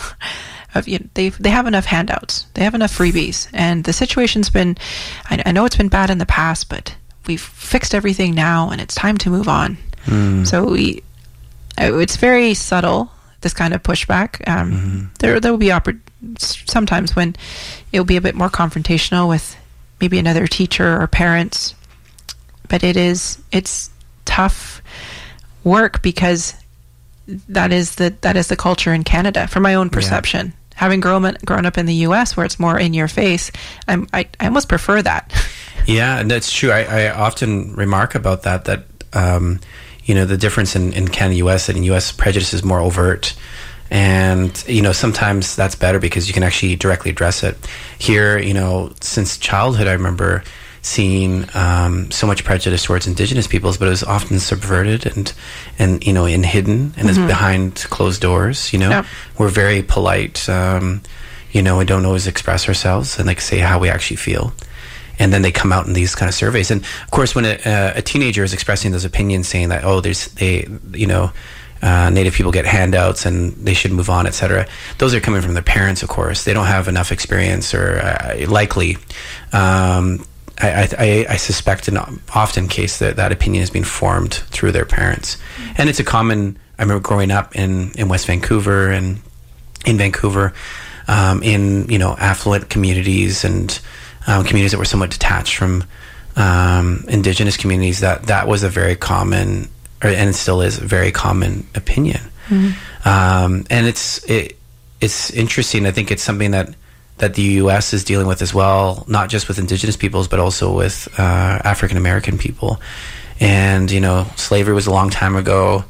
Have, you know, they they have enough handouts, they have enough freebies, and the situation's been. I, I know it's been bad in the past, but we've fixed everything now, and it's time to move on. So we, it's very subtle. This kind of pushback. Um, There there will be oppor- sometimes when it will be a bit more confrontational with maybe another teacher or parents, but it is it's tough work because that is the that is the culture in Canada from my own perception. Having grown grown up in the U.S. where it's more in your face, I'm, I I almost prefer that. Yeah, and that's true. I, I often remark about that. That um, you know the difference in, in Canada, U.S. that in U.S. prejudice is more overt, and you know sometimes that's better because you can actually directly address it here you know since childhood i remember seeing um, so much prejudice towards indigenous peoples but it was often subverted and and you know and hidden and is behind closed doors you know? Yep. we're very polite um, you know we don't always express ourselves and like say how we actually feel. And then they come out in these kind of surveys. And of course when a, a teenager is expressing those opinions saying that oh there's they you know uh, native people get handouts and they should move on etc those are coming from their parents of course. They don't have enough experience or uh, likely. Um, I, I, I suspect in often case that that opinion has been formed through their parents and it's a common i remember growing up in, in west vancouver and in Vancouver, um, in you know affluent communities and um, communities that were somewhat detached from um, indigenous communities. That that was a very common, or, and it still is a very common opinion. Um, and it's it, it's interesting. I think it's something that that the U.S. is dealing with as well, not just with indigenous peoples, but also with uh, African American people. And you know, slavery was a long time ago.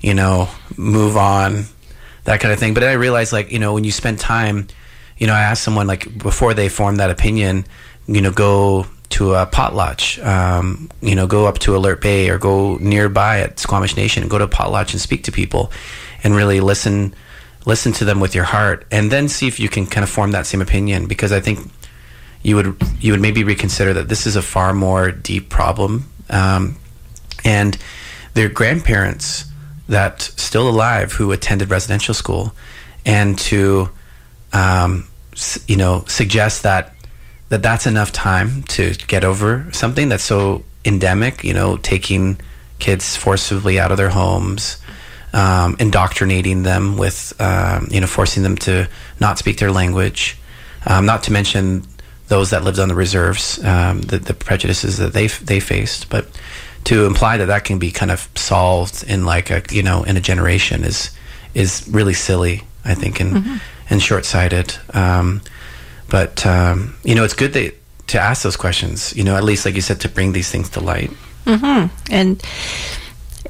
You know, move on that kind of thing. But I realized, like, you know, when you spend time, you know, I asked someone, like, before they formed that opinion, you know, go to a potlatch, um, you know, go up to Alert Bay or go nearby at Squamish Nation go to a potlatch and speak to people and really listen listen to them with your heart and then see if you can kind of form that same opinion because I think you would you would maybe reconsider that this is a far more deep problem um, and their grandparents that still alive who attended residential school and to um, you know suggest that that that's enough time to get over something that's so endemic you know taking kids forcibly out of their homes um, indoctrinating them with um, you know forcing them to not speak their language. Um, not to mention those that lived on the reserves um, the, the prejudices that they they faced. But to imply that that can be kind of solved in like a you know in a generation is is really silly I think and and short sighted um, but um, you know it's good that to ask those questions you know at least like you said to bring these things to light. And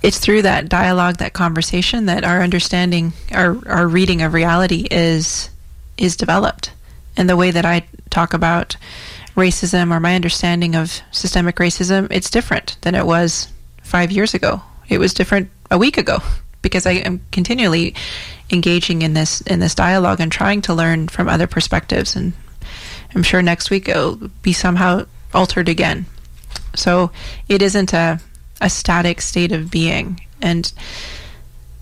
it's through that dialogue that conversation that our understanding our our reading of reality is is developed. And the way that i talk about racism or my understanding of systemic racism it's different than it was 5 years ago. It was different a week ago because i am continually engaging in this in this dialogue and trying to learn from other perspectives. And i'm sure next week it'll be somehow altered again. So it isn't a, a static state of being. And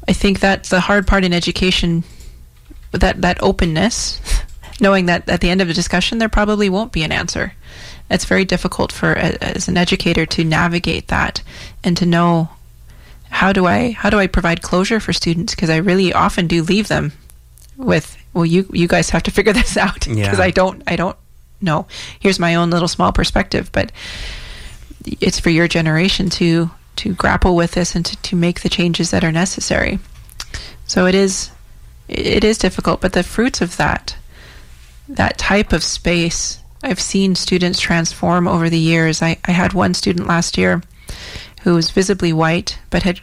I think that's the hard part in education that, that openness, knowing that at the end of a discussion, there probably won't be an answer. It's very difficult for a, as an educator to navigate that and to know how do I how do I provide closure for students because I really often do leave them with well you you guys have to figure this out because Yeah. I don't I don't know here's my own little small perspective but it's for your generation to to grapple with this and to, to make the changes that are necessary. So it is it is difficult, but the fruits of that that type of space I've seen students transform over the years. I, I had one student last year who was visibly white but had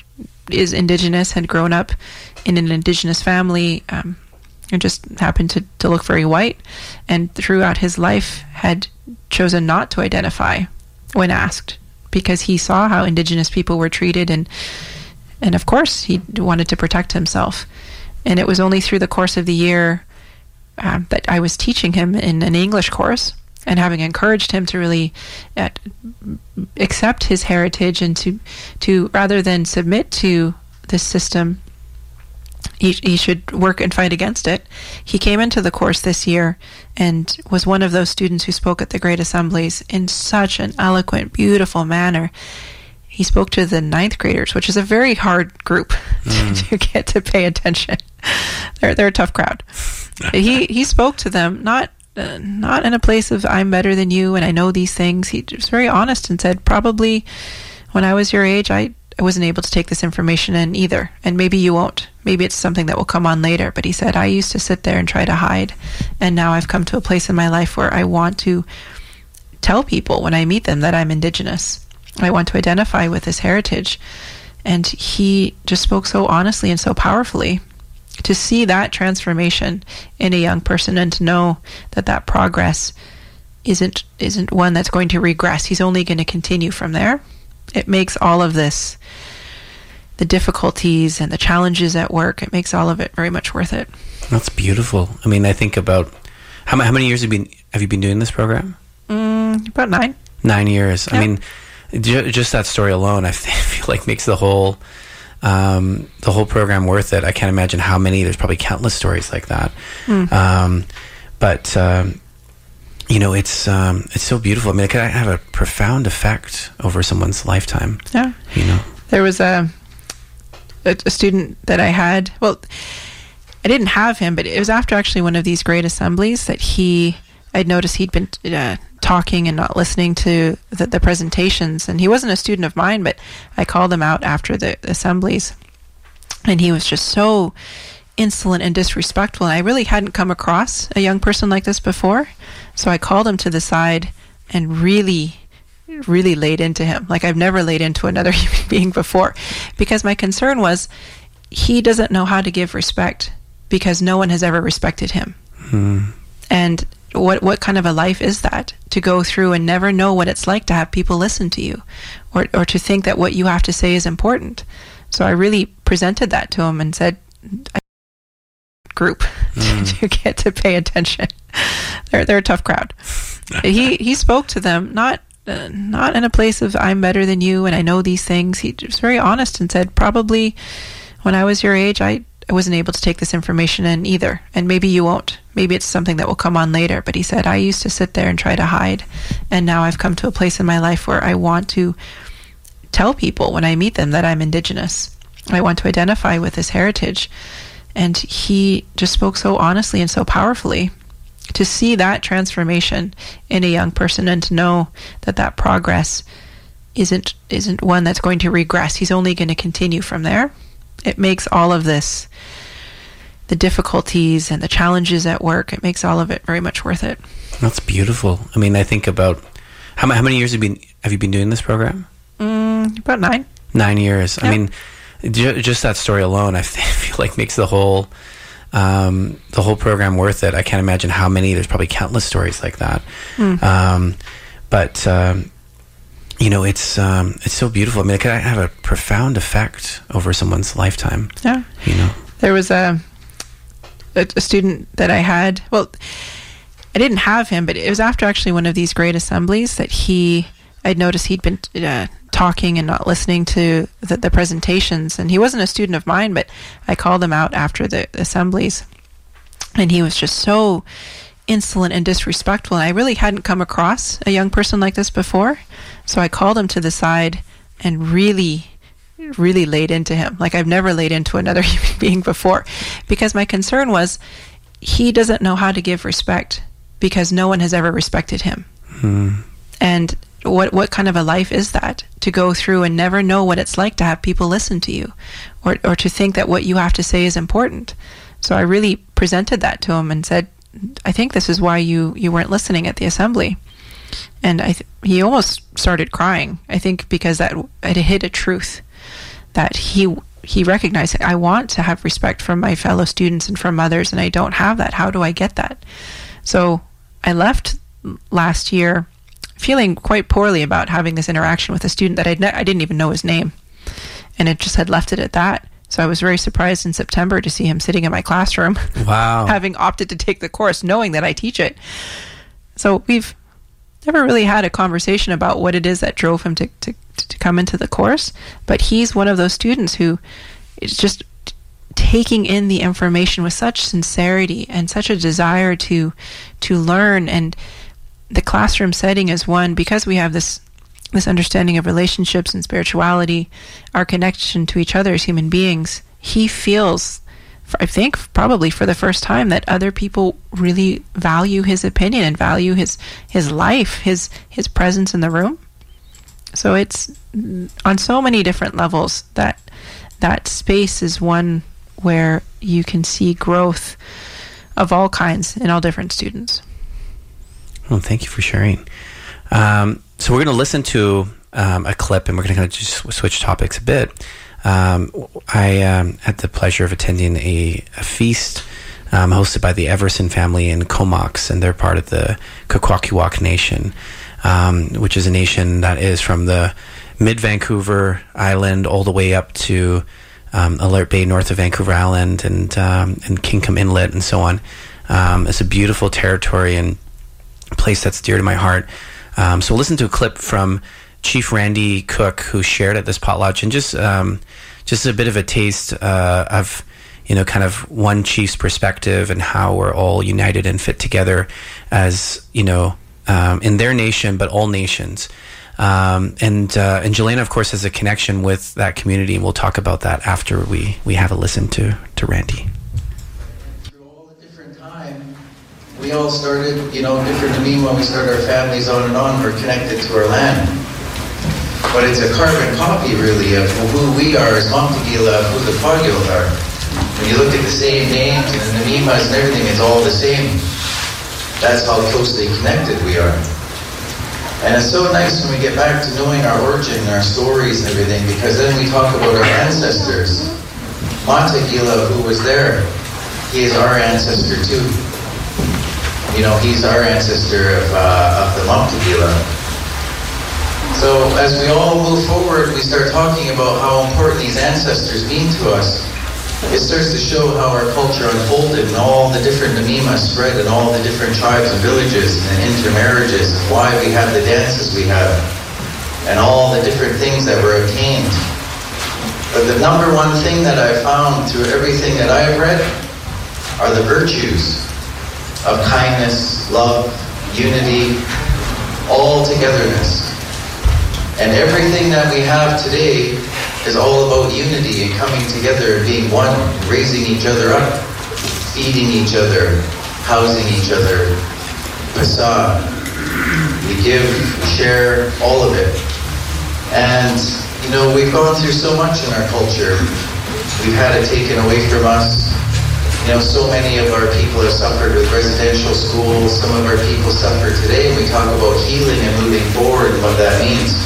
is indigenous, had grown up in an indigenous family, um, and just happened to, to look very white, and throughout his life had chosen not to identify when asked because he saw how indigenous people were treated and and of course he wanted to protect himself. And it was only through the course of the year um, that I was teaching him in an English course and having encouraged him to really uh, accept his heritage and to to rather than submit to this system he, he should work and fight against it. He came into the course this year and was one of those students who spoke at the Great Assemblies in such an eloquent, beautiful manner. He spoke to the ninth graders, which is a very hard group to get to pay attention. They're they're a tough crowd. he he spoke to them not uh, not in a place of I'm better than you and I know these things. He was very honest and said probably when I was your age I I wasn't able to take this information in either, and maybe you won't. Maybe it's something that will come on later. But he said, I used to sit there and try to hide, and now I've come to a place in my life where I want to tell people when I meet them that I'm Indigenous. I want to identify with this heritage. And he just spoke so honestly and so powerfully. to see that transformation in a young person and to know that that progress isn't isn't one that's going to regress. He's only going to continue from there. It makes all of this the difficulties and the challenges at work. It makes all of it very much worth it. That's beautiful. I mean, I think about how, how many years have you been have you been doing this program? Mm, about nine. Nine years. Yeah. I mean, ju- just that story alone, I feel like makes the whole um, the whole program worth it. I can't imagine how many. There's probably countless stories like that. Um, but um, you know, it's um, it's so beautiful. I mean, it could have a profound effect over someone's lifetime. Yeah. You know. There was a, a a student that I had. Well, I didn't have him, but it was after actually one of these great assemblies that he. I'd noticed he'd been uh, talking and not listening to the, the presentations, and he wasn't a student of mine. But I called him out after the assemblies, and he was just so insolent and disrespectful. And I really hadn't come across a young person like this before, so I called him to the side and really really laid into him like I've never laid into another human being before because my concern was he doesn't know how to give respect because no one has ever respected him. Hmm. And what what kind of a life is that to go through and never know what it's like to have people listen to you or or to think that what you have to say is important. So I really presented that to him and said Group to get to pay attention. They're they're a tough crowd. he he spoke to them not uh, not in a place of I'm better than you and I know these things. He was very honest and said probably when I was your age I I wasn't able to take this information in either and maybe you won't. Maybe it's something that will come on later, but he said I used to sit there and try to hide and now I've come to a place in my life where I want to tell people when I meet them that I'm indigenous. I want to identify with this heritage. And he just spoke so honestly and so powerfully to see that transformation in a young person and to know that that progress isn't isn't one that's going to regress. He's only going to continue from there. It makes all of this the difficulties and the challenges at work. It makes all of it very much worth it. That's beautiful. I mean, I think about how, how many years have you been have you been doing this program? Mm, about nine. Nine years. I mean, just that story alone, I feel like makes the whole um, the whole program worth it. I can't imagine how many. There's probably countless stories like that. Um, but um, you know, it's um, it's so beautiful. I mean, it could have a profound effect over someone's lifetime. Yeah. You know. there was a, a a student that I had. Well, I didn't have him, but it was after actually one of these great assemblies that he. I'd noticed he'd been uh, talking and not listening to the, the presentations, and he wasn't a student of mine. But I called him out after the assemblies, and he was just so insolent and disrespectful. And I really hadn't come across a young person like this before, so I called him to the side and really really laid into him like I've never laid into another human being before because my concern was he doesn't know how to give respect because no one has ever respected him. Hmm. And what what kind of a life is that to go through and never know what it's like to have people listen to you or or to think that what you have to say is important. So I really presented that to him and said I think this is why you you weren't listening at the assembly and I th- he almost started crying. I think because that it hit a truth that he he recognized I want to have respect from my fellow students and from others, and I don't have that. How do I get that? So I left last year feeling quite poorly about having this interaction with a student that I'd ne- I didn't even know his name, and it just had left it at that. So I was very surprised in September to see him sitting in my classroom Wow. having opted to take the course, knowing that I teach it. So we've never really had a conversation about what it is that drove him to, to, to come into the course, but he's one of those students who is just taking in the information with such sincerity and such a desire to to learn and the classroom setting is one because we have this this understanding of relationships and spirituality, our connection to each other as human beings, he feels, I think, probably for the first time, that other people really value his opinion and value his his life, his his presence in the room. So it's mm, on so many different levels that that space is one where you can see growth of all kinds in all different students. Well, thank you for sharing. Um, so we're going to listen to um, a clip, and we're going to kind of just switch topics a bit. Um, I um, had the pleasure of attending a, a feast um, hosted by the Everson family in Comox, and they're part of the Kwakwaka'wakw Nation, um, which is a nation that is from the mid Vancouver Island all the way up to um, Alert Bay north of Vancouver Island and and Kingcome Inlet and so on. It's a beautiful territory and place that's dear to my heart. Um, so listen to a clip from Chief Randy Cook, who shared at this potlatch, and just um, just a bit of a taste uh, of you know kind of one chief's perspective and how we're all united and fit together as you know um, in their nation, but all nations. Um, and uh, and Jelena, of course, has a connection with that community, and we'll talk about that after we, we have a listen to to Randy. Through all the different time, we all started, you know, different to me when we started our families on and on. We're connected to our land, but it's a carbon copy, really, of who we are as Montegila, who the Pagils are. When you look at the same names and the Namimas and everything, it's all the same. That's how closely connected we are. And it's so nice when we get back to knowing our origin our stories and everything, because then we talk about our ancestors. Montegila, who was there, he is our ancestor too. You know, he's our ancestor of, uh, of the Montegila. So as we all move forward, we start talking about how important these ancestors mean to us. It starts to show how our culture unfolded and all the different Namima spread and all the different tribes and villages and intermarriages and why we have the dances we have and all the different things that were obtained. But the number one thing that I found through everything that I have read are the virtues of kindness, love, unity, all togetherness. And everything that we have today is all about unity and coming together and being one, raising each other up, feeding each other, housing each other. Pasa, we give, we share, all of it. And, you know, we've gone through so much in our culture. We've had it taken away from us. You know, so many of our people have suffered with residential schools. Some of our people suffer today. And we talk about healing and moving forward and what that means.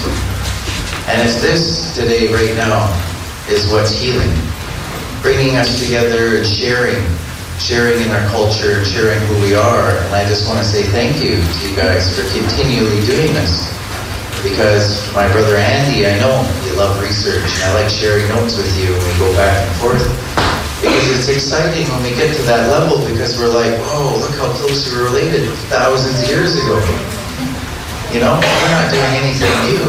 And it's this today, right now, is what's healing. Bringing us together and sharing, sharing in our culture, sharing who we are. And I just want to say thank you to you guys for continually doing this. Because my brother Andy, I know you love research, and I like sharing notes with you, and we go back and forth. Because it's exciting when we get to that level because we're like, whoa, look how close we're related thousands of years ago. You know, we're not doing anything new.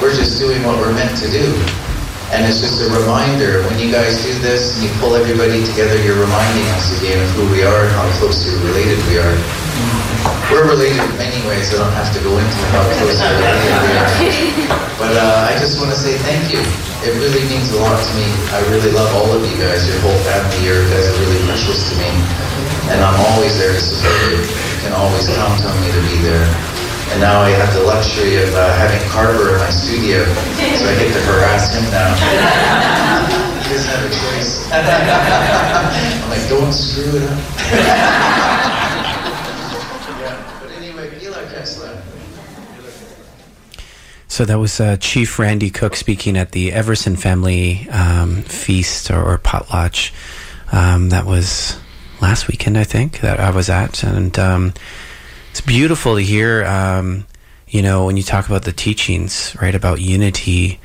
We're just doing what we're meant to do. And it's just a reminder, when you guys do this and you pull everybody together, you're reminding us again of who we are and how closely related we are. We're related in many ways. I don't have to go into how closely related we are. But uh, I just want to say thank you. It really means a lot to me. I really love all of you guys. Your whole family, you guys are really precious to me. And I'm always there to support you. You can always count on me to be there. And now I have the luxury of uh, having Carver in my studio, so I get to harass him now. he doesn't have a choice. I'm like, don't screw it up. yeah. But anyway, Gilakas'la. So that was uh, Chief Randy Cook speaking at the Everson family um, feast or, or potlatch. Um, that was last weekend, I think, that I was at, and um, it's beautiful to hear. Um, you know, when you talk about the teachings, right, about unity,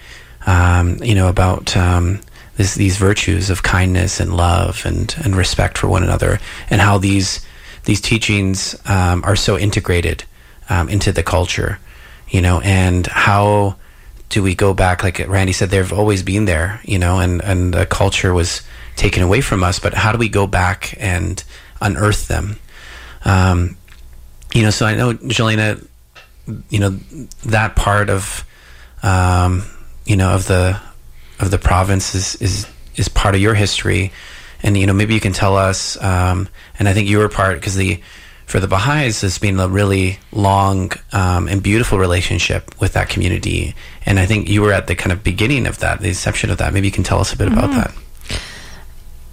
um, you know, about um, this, these virtues of kindness and love and and respect for one another, and how these these teachings are so integrated into the culture, you know, and how do we go back? Like Randy said, they've always been there, you know, and and the culture was taken away from us, but how do we go back and unearth them? Um, you know, so I know Jelena, you know, that part of, um, you know, of the of the province is is is part of your history, and you know, maybe you can tell us. Um, and I think you were part because the for the Baha'is has been a really long um, and beautiful relationship with that community, and I think you were at the kind of beginning of that, the inception of that. Maybe you can tell us a bit about that.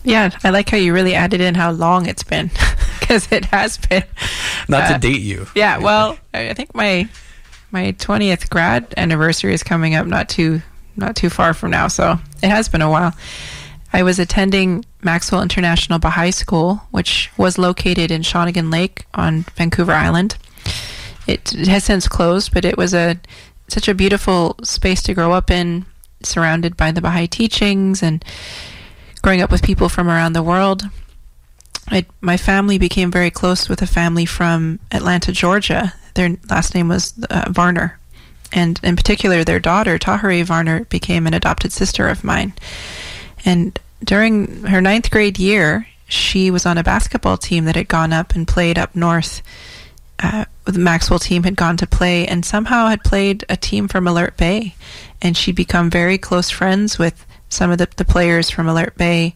Yeah, I like how you really added in how long it's been because it has been. Not Uh, to date you. Yeah, well, I I think my my twentieth grad anniversary is coming up not too not too far from now, so it has been a while. I was attending Maxwell International Baha'i School, which was located in Shawnigan Lake on Vancouver Island. It, has since closed, but it was a such a beautiful space to grow up in, surrounded by the Baha'i teachings and growing up with people from around the world. I, my family became very close with a family from Atlanta, Georgia. Their last name was uh, Varner. And in particular, their daughter, Tahere Varner, became an adopted sister of mine. And during her ninth grade year, she was on a basketball team that had gone up and played up north. Uh, the Maxwell team had gone to play and somehow had played a team from Alert Bay. And she'd become very close friends with some of the, the players from Alert Bay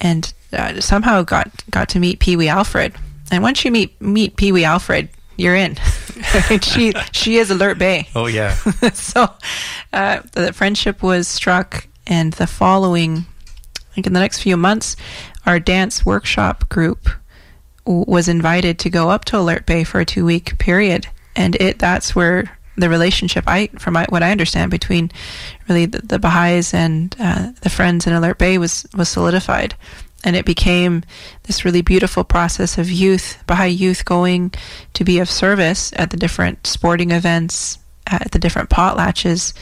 and uh, somehow got, got to meet Pee Wee Alfred. And once you meet, meet Pee Wee Alfred, you're in. she she is Alert Bay. Oh yeah. so uh, the friendship was struck, and the following, like in the next few months, our dance workshop group w- was invited to go up to Alert Bay for a two week period, and it that's where the relationship I from my, what I understand between really the, the Baha'is and uh, the friends in Alert Bay was was solidified. And it became this really beautiful process of youth, Baha'i youth going to be of service at the different sporting events, at the different potlatches,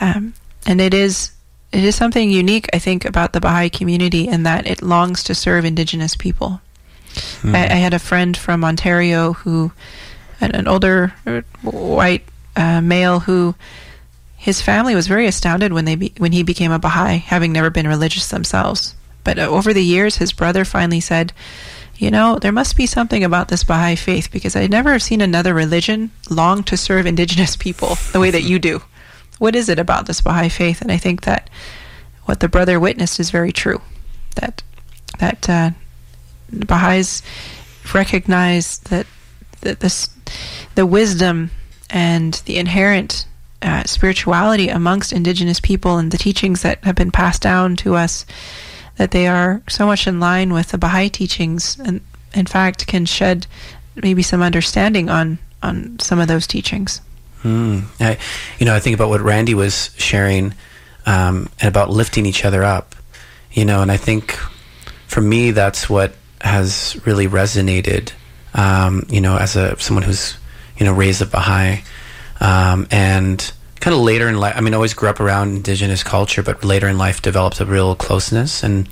um, and it is it is something unique, I think, about the Baha'i community in that it longs to serve Indigenous people. Hmm. I, I had a friend from Ontario who, an, an older uh, white uh, male who. His family was very astounded when they be, when he became a Baha'i, having never been religious themselves. But uh, over the years, his brother finally said, You know, there must be something about this Baha'i faith because I never have seen another religion long to serve indigenous people the way that you do. What is it about this Baha'i faith? And I think that what the brother witnessed is very true. That that uh, Baha'is recognize that, that this the wisdom and the inherent uh, spirituality amongst indigenous people and the teachings that have been passed down to us that they are so much in line with the Baha'i teachings and in fact can shed maybe some understanding on on some of those teachings. Mm. I, you know, I think about what Randy was sharing um, and about lifting each other up. You know, and I think for me that's what has really resonated. Um, you know, as a someone who's you know raised a Baha'i, um, and kind of later in life. I mean, I always grew up around indigenous culture, but later in life developed a real closeness and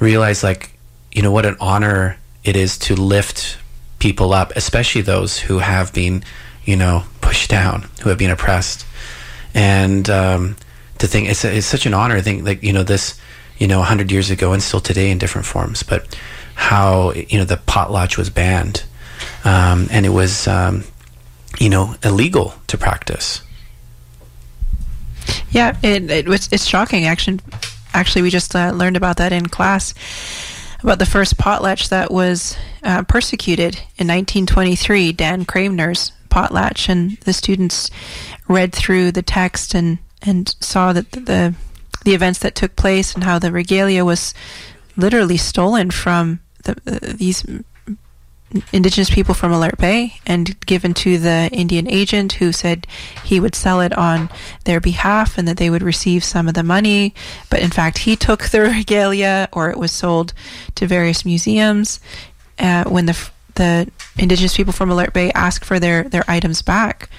realized like you know what an honor it is to lift people up, especially those who have been you know pushed down, who have been oppressed, and um, to think it's, it's such an honor. I think like you know this you know 100 years ago and still today in different forms but how you know the potlatch was banned um, and it was um, you know illegal to practice Yeah, it, it was it's shocking. Actually, actually, we just uh, learned about that in class about the first potlatch that was uh, persecuted in 1923, Dan Cranmer's potlatch, and the students read through the text and and saw that the, the the events that took place and how the regalia was literally stolen from the, uh, these indigenous people from Alert Bay and given to the Indian agent who said he would sell it on their behalf and that they would receive some of the money. But in fact, he took the regalia or it was sold to various museums. Uh, when the the indigenous people from Alert Bay asked for their, their items back,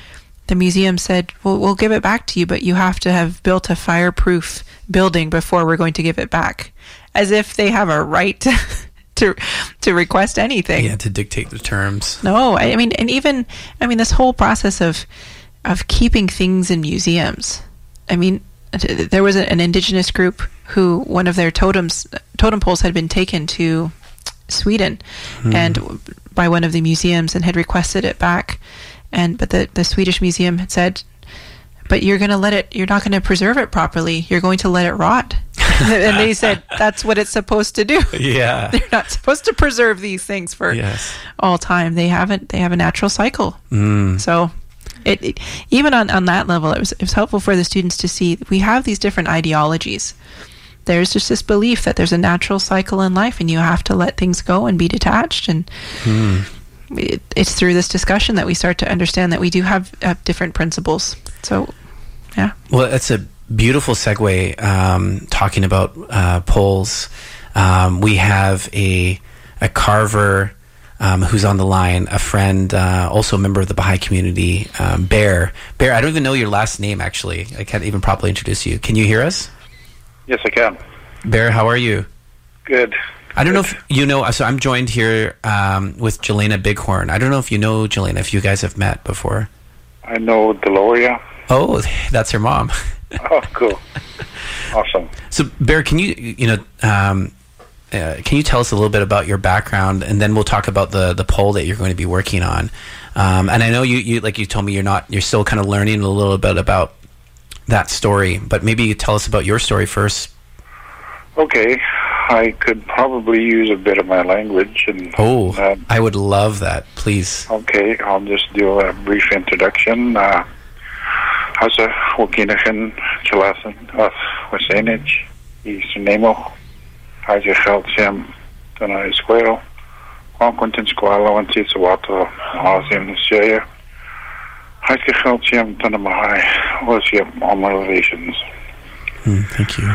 the museum said, well, we'll give it back to you, but you have to have built a fireproof building before we're going to give it back. As if they have a right to to request anything. yeah to dictate the terms No, I, I mean, and even I mean, this whole process of of keeping things in museums. I mean, there was an indigenous group who one of their totems totem poles had been taken to Sweden, and by one of the museums and had requested it back, and but the the Swedish museum had said. But you're going to let it, you're not going to preserve it properly. You're going to let it rot. and they said, that's what it's supposed to do. yeah They're not supposed to preserve these things for yes all time. They haven't. They have a natural cycle. mm. So, it, it even on, on that level, it was it was helpful for the students to see we have these different ideologies. There's just this belief that there's a natural cycle in life, and you have to let things go and be detached. And it, it's through this discussion that we start to understand that we do have, have different principles. So, yeah, Well, that's a beautiful segue um, talking about uh, poles. Um, we have a a carver um, who's on the line, a friend, uh, also a member of the Baha'i community, um, Bear. Bear, I don't even know your last name. Actually, I can't even properly introduce you. Can you hear us? Yes, I can. Bear, how are you? Good. I don't know if you know. So I'm joined here um, with Jelena Bighorn. I don't know if you know Jelena. If you guys have met before. I know Deloria. Oh, that's her mom. Oh, cool. awesome. So, Bear, can you you know um, uh, can you tell us a little bit about your background, and then we'll talk about the the pole that you're going to be working on. Um, and I know you, you like you told me you're not you're still kind of learning a little bit about that story, but maybe you tell us about your story first. Okay, I could probably use a bit of my language and. Oh, uh, I would love that. Please. Okay, I'll just do a brief introduction. Uh, Hasa wakinahin chalasan of wasenage y sunemo haja calcium tana esquero Juan Quentin Squalo and Titsawato Ozim Australia Haja calcium tana mahai was all my elevations. Mm, thank you.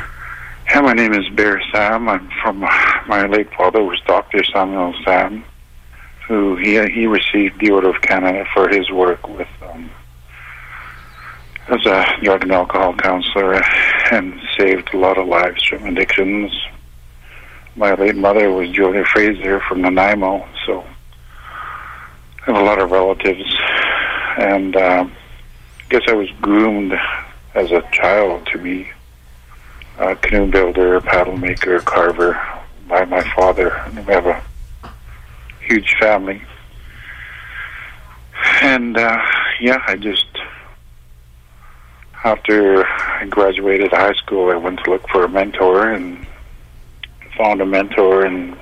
Yeah, my name is Bear Sam. I'm from my late father was Dr. Samuel Sam, who he he received the Order of Canada for his work with um, as a drug and alcohol counselor and saved a lot of lives from addictions. My late mother was Julia Fraser from Nanaimo, so I have a lot of relatives, and um, I guess I was groomed as a child to be a canoe builder, paddle maker, carver by my father. We have a huge family. And uh, yeah, I just after I graduated high school, I went to look for a mentor and found a mentor in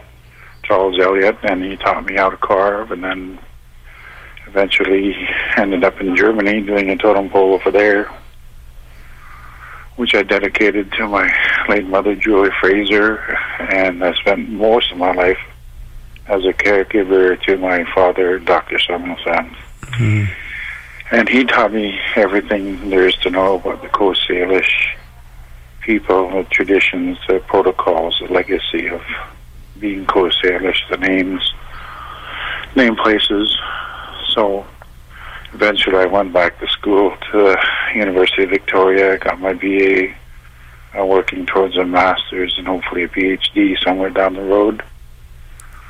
Charles Elliott, and he taught me how to carve, and then eventually ended up in Germany doing a totem pole over there which I dedicated to my late mother, Julie Fraser, and I spent most of my life as a caregiver to my father, Dr. Samuel Sam. Mm. And he taught me everything there is to know about the Coast Salish people, the traditions, the protocols, the legacy of being Coast Salish, the names, name places. So eventually I went back to school to the University of Victoria. Got my BA, uh, working towards a master's and hopefully a PhD somewhere down the road,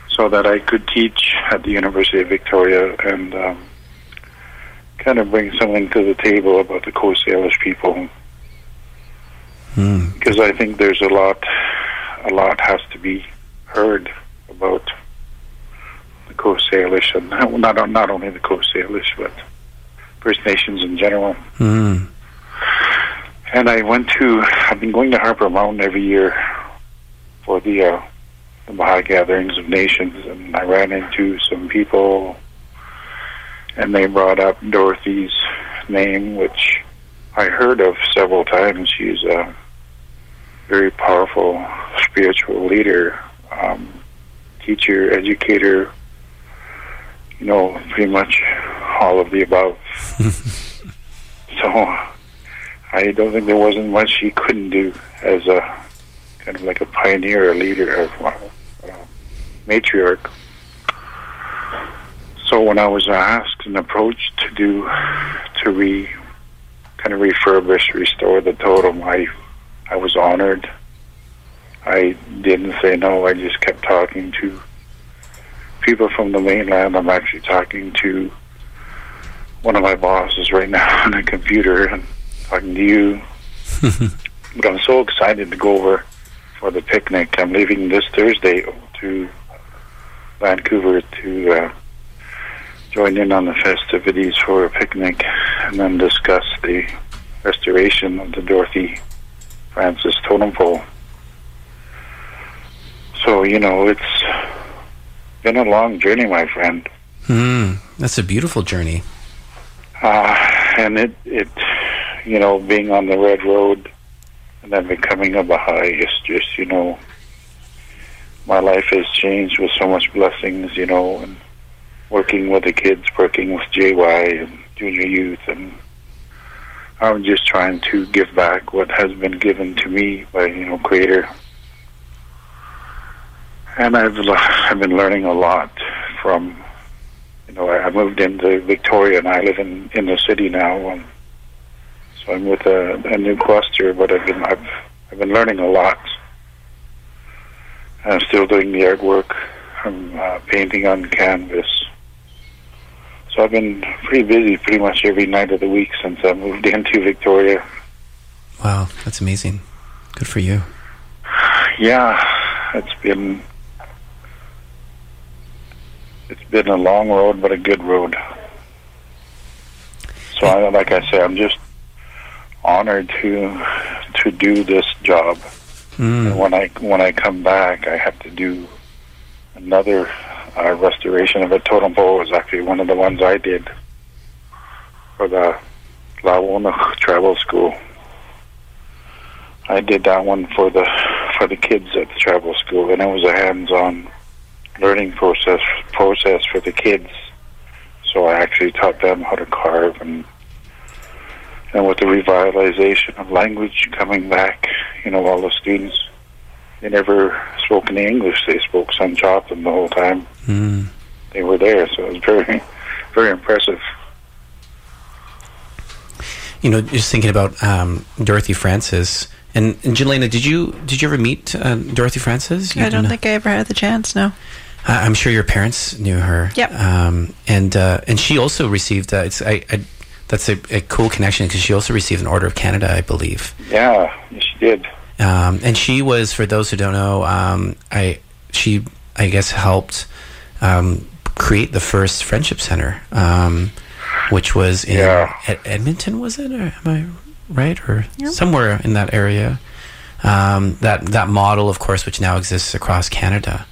so that I could teach at the University of Victoria and um, kind of bring something to the table about the Coast Salish people. Mm. Because I think there's a lot, a lot has to be heard about Coast Salish, and not not only the Coast Salish, but First Nations in general. Mm. And I went to, I've been going to Harper Mountain every year for the, uh, the Baha'i Gatherings of Nations, and I ran into some people, and they brought up Dorothy's name, which I heard of several times. She's a very powerful spiritual leader, um, teacher, educator, you know, pretty much all of the above. so I don't think there wasn't much he couldn't do as a kind of like a pioneer, a leader, a, a uh, matriarch. So when I was asked and approached to do to re kind of refurbish, restore the totem, I I was honored. I didn't say no. I just kept talking to people from the mainland. I'm actually talking to one of my bosses right now on a computer and talking to you. but I'm so excited to go over for the picnic. I'm leaving this Thursday to Vancouver to uh, join in on the festivities for a picnic and then discuss the restoration of the Dorothy Francis totem pole. So, you know, it's been a long journey, my friend. Mm. That's a beautiful journey. Uh, and it, it, you know, being on the red road and then becoming a Baha'i is just, you know, my life has changed with so much blessings, you know, and working with the kids, working with JY and junior youth, and I'm just trying to give back what has been given to me by you know Creator, and I've I've been learning a lot from you know I I moved into Victoria and I live in in the city now, and so I'm with a, a new cluster, but I've been I've I've been learning a lot. I'm still doing the artwork. I'm uh, painting on canvas. So I've been pretty busy pretty much every night of the week since I moved into Victoria. Wow, that's amazing. Good for you. Yeah, it's been it's been a long road, but a good road. So, I, like I say, I'm just honored to to do this job. Mm. when I when I come back, I have to do another uh, restoration of a totem pole. It was actually one of the ones I did for the Lawona Tribal School. I did that one for the for the kids at the tribal school, and it was a hands-on learning process process for the kids. So I actually taught them how to carve, and and with the revitalization of language coming back, you know, all the students they never spoke any English; they spoke Sun Joplin the whole time Mm. they were there. So it was very, very impressive. You know, just thinking about um, Dorothy Francis and, and Jelena, did you did you ever meet uh, Dorothy Francis? You I don't know- think I ever had the chance. No. I- I'm sure your parents knew her. Yep. Um, and uh, and she also received. Uh, it's I, I that's a, a cool connection because she also received an Order of Canada, I believe. Yeah, she did. Um, and she was, for those who don't know, um, I she I guess helped um, create the first Friendship Center, um, which was in Yeah. Ed- Edmonton. Was it? Or am I right? Or somewhere in that area? Um, that that model, of course, which now exists across Canada,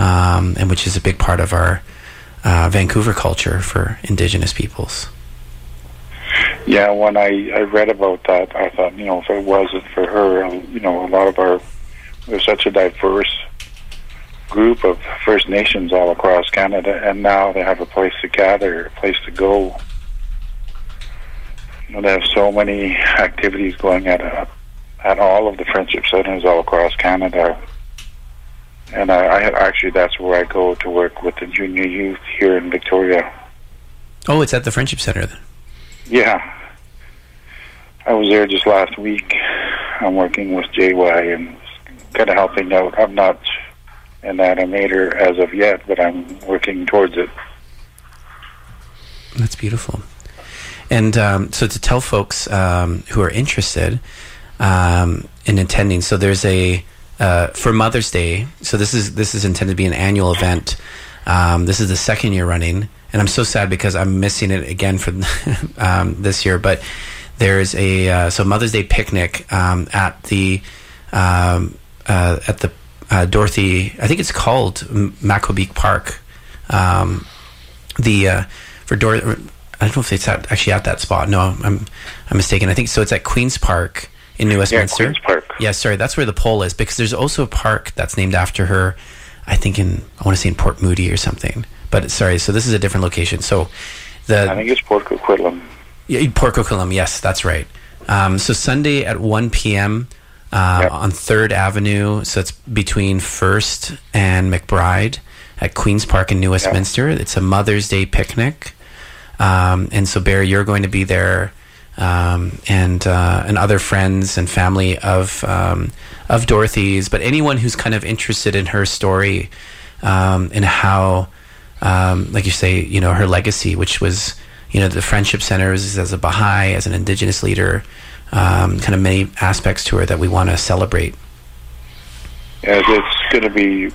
um, and which is a big part of our uh, Vancouver culture for Indigenous peoples. Yeah, when I I read about that, I thought, you know, if it wasn't for her, you know, a lot of our there's such a diverse group of First Nations all across Canada, and now they have a place to gather, a place to go. You know, they have so many activities going at uh, at all of the friendship centers all across Canada. And I, I actually that's where I go to work with the junior youth here in Victoria. Oh, it's at the Friendship Center. Then. Yeah. I was there just last week. I'm working with JY and kind of helping out. I'm not an animator as of yet, but I'm working towards it. That's beautiful. And um, so to tell folks um, who are interested um, in attending, so there's a uh, for Mother's Day. So this is this is intended to be an annual event. Um, this is the second year running, and I'm so sad because I'm missing it again for um, this year. But there's a uh, so Mother's Day picnic um, at the um, uh, at the uh, Dorothy. I think it's called M- Park. Um, the uh, for Dor. I don't know if it's at, actually at that spot. No, I'm I'm mistaken. I think so. It's at Queens Park in New Westminster. Queen's Park. Yeah, sorry, that's where the pole is because there's also a park that's named after her. I think in I want to say in Port Moody or something. But sorry, so this is a different location. So the I think it's Port Coquitlam. yeah, Port Coquitlam, yes, that's right. Um, so Sunday at 1 p.m. Uh, Yep. on Third Avenue. So it's between First and McBride at Queens Park in New Westminster. It's a Mother's Day picnic, um, and so Barry, you're going to be there, um, and uh, and other friends and family of um, of Dorothy's, but anyone who's kind of interested in her story um, and how um, like you say, you know, her legacy, which was, you know, the friendship centers as a Baha'i, as an indigenous leader, um, kind of many aspects to her that we want to celebrate. Yeah, it's going to be.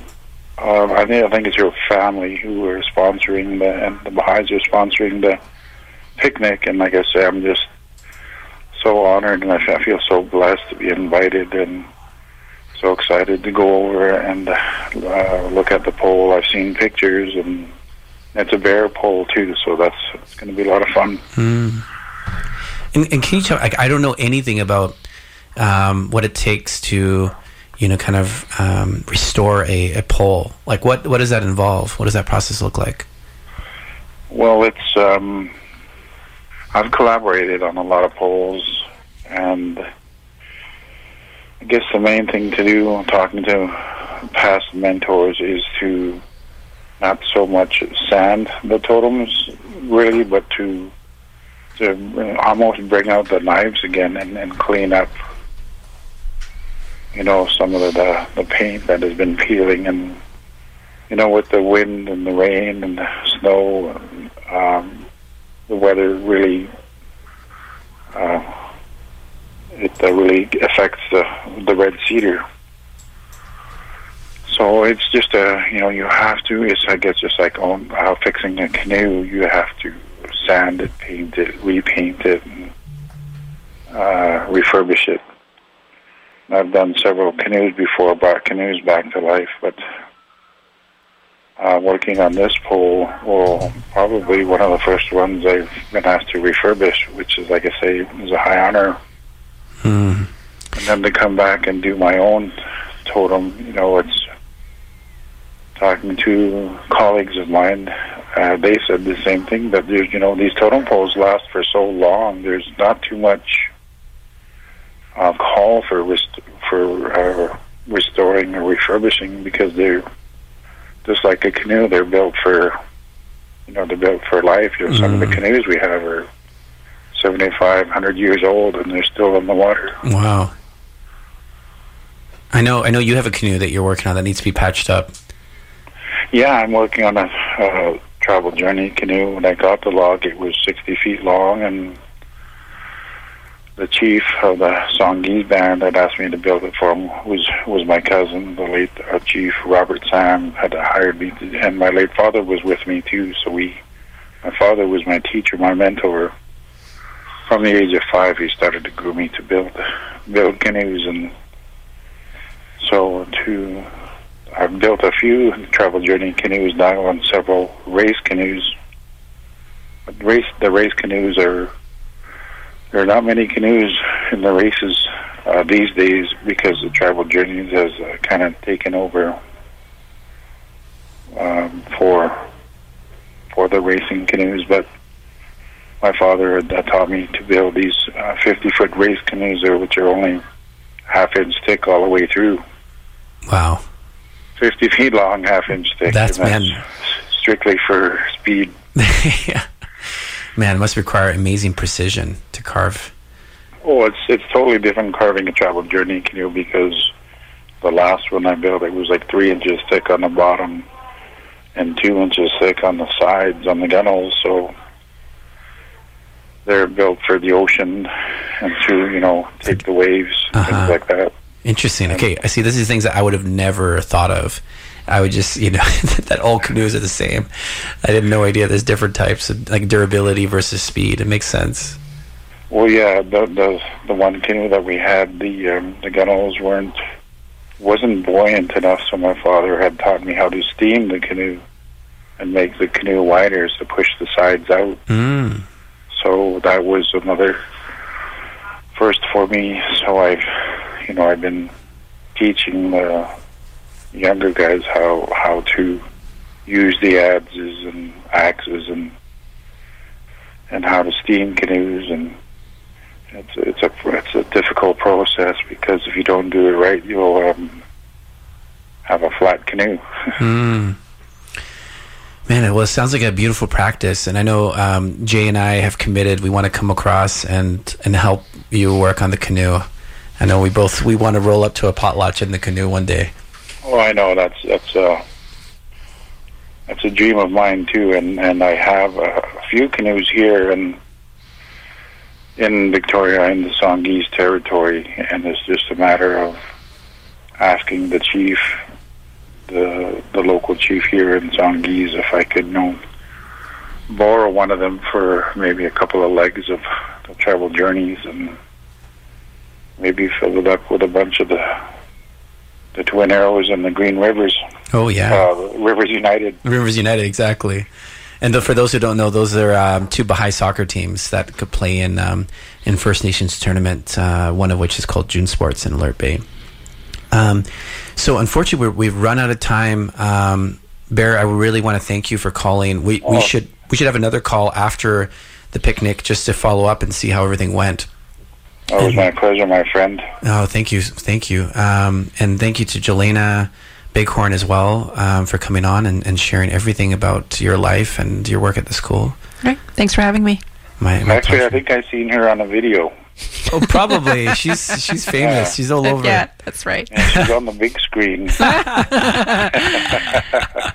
Um, I think I think it's your family who are sponsoring the and the Baha'is are sponsoring the picnic, and like I say, I'm just so honored and I feel so blessed to be invited and so excited to go over and uh, look at the pole. I've seen pictures and it's a bear pole too, so that's it's going to be a lot of fun. And, and can you tell? Like, I don't know anything about um, what it takes to, you know, kind of um, restore a, a pole. Like, what what does that involve? What does that process look like? Well, it's um, I've collaborated on a lot of poles, and I guess the main thing to do, talking to past mentors, is to not so much sand the totems, really, but to to almost bring out the knives again and, and clean up, you know, some of the, the paint that has been peeling and you know, with the wind and the rain and the snow, um, the weather really uh, it uh, really affects the the red cedar. So it's just a you know you have to. It's I guess just like on uh, fixing a canoe, you have to sand it, paint it, repaint it, and uh, refurbish it. I've done several canoes before, brought canoes back to life, but uh, working on this pole, well, probably one of the first ones I've been asked to refurbish, which is, like I say, is a high honor. Mm. And then to come back and do my own totem, you know, it's talking to colleagues of mine. Uh, they said the same thing that there's, you know, these totem poles last for so long. There's not too much uh, call for rest- for uh, restoring or refurbishing because they're just like a canoe, they're built for, you know, they're built for life. You know, some of the canoes we have are 75, 100 years old, and they're still in the water. Wow. I know. I know you have a canoe that you're working on that needs to be patched up. Yeah, I'm working on a uh, travel journey canoe. When I got the log, it was 60 feet long, and the chief of the Songhees band had asked me to build it for him. Was was my cousin, the late uh, chief Robert Sam, had hired me, to, and my late father was with me too. So we, my father was my teacher, my mentor. From the age of five, he started to groom me to build build canoes, and so to I've built a few travel journey canoes now, and several race canoes. But race the race canoes are there are not many canoes in the races uh, these days because the travel journeys has uh, kind of taken over um, for for the racing canoes. But my father had uh, taught me to build these uh, 50 foot race canoes, there, which are only half inch thick all the way through. Wow. 50 feet long, half inch thick. That's, man. Strictly for speed. yeah. Man, it must require amazing precision to carve. Oh, it's it's totally different carving a travel journey canoe because the last one I built it was like three inches thick on the bottom and two inches thick on the sides on the gunnels. So they're built for the ocean and to you know take the waves Uh-huh. things like that. Interesting. Okay, I see. This is things that I would have never thought of. I would just, you know, that all canoes are the same. I had no idea there's different types of like durability versus speed. It makes sense. Well, yeah, the the the one canoe that we had, the um, the gunnels weren't wasn't buoyant enough, so my father had taught me how to steam the canoe and make the canoe wider to push the sides out. Mm. So that was another first for me. So I've, you know, I've been teaching the younger guys how how to use the adzes and axes and and how to steam canoes and it's it's a it's a difficult process because if you don't do it right, you'll um, have a flat canoe. Mm. Man, well, it sounds like a beautiful practice, and I know um, Jay and I have committed. We want to come across and and help you work on the canoe. I know we both we want to roll up to a potlatch in the canoe one day. Oh, I know. That's that's a that's a dream of mine too, and and I have a, few canoes here and in Victoria in the Songhees territory, and it's just a matter of asking the chief, the the local chief here in Songhees, if I could know borrow one of them for maybe a couple of legs of the travel journeys and maybe fill it up with a bunch of the the Twin Arrows and the Green Rivers, Oh yeah, uh, Rivers United. Rivers United, exactly. And th- for those who don't know, those are um, two Baha'i soccer teams that could play in um, in First Nations tournament. Uh, one of which is called June Sports in Alert Bay. Um, so unfortunately, we're, we've run out of time. Um, Bear, I really want to thank you for calling. We we Oh. should we should have another call after the picnic just to follow up and see how everything went. Oh, it was my pleasure, my friend. Oh, thank you, thank you, um, and thank you to Jelena Bighorn as well um, for coming on and, and sharing everything about your life and your work at the school. Great. Thanks for having me. My, my Actually, I think I've seen her on a video. Oh, probably she's she's famous. Yeah. She's all over. Yeah, that's right. And she's on the big screen.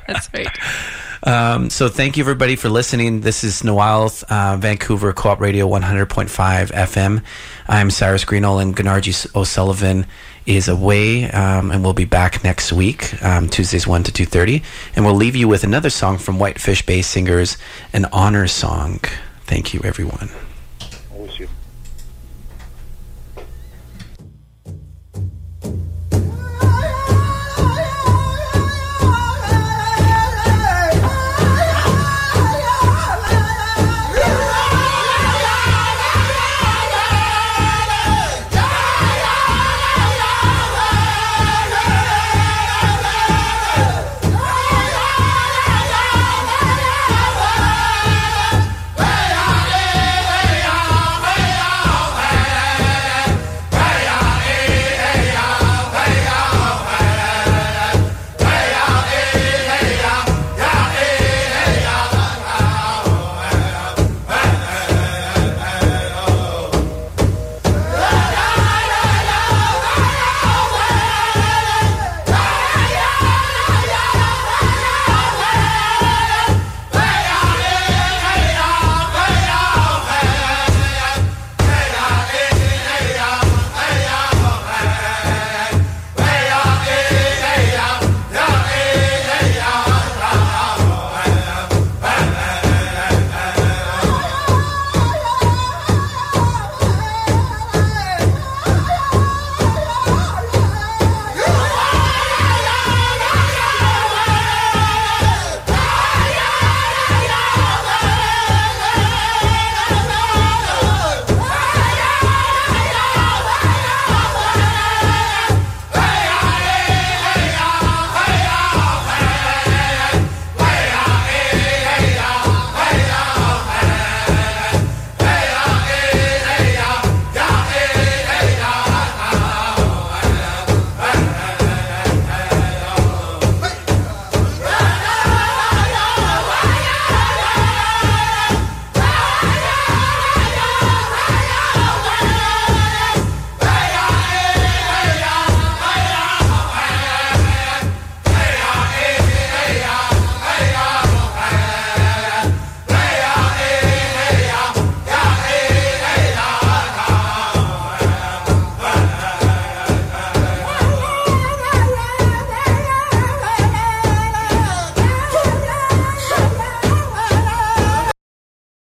That's right. Um, so thank you everybody for listening. This is Noel's uh, Vancouver Co-op Radio 100.5 FM. I'm Cyrus Greenall and Gennargy O'Sullivan is away um, and we'll be back next week, um, Tuesdays 1 to 2.30. And we'll leave you with another song from Whitefish Bay Singers, an honor song. Thank you everyone.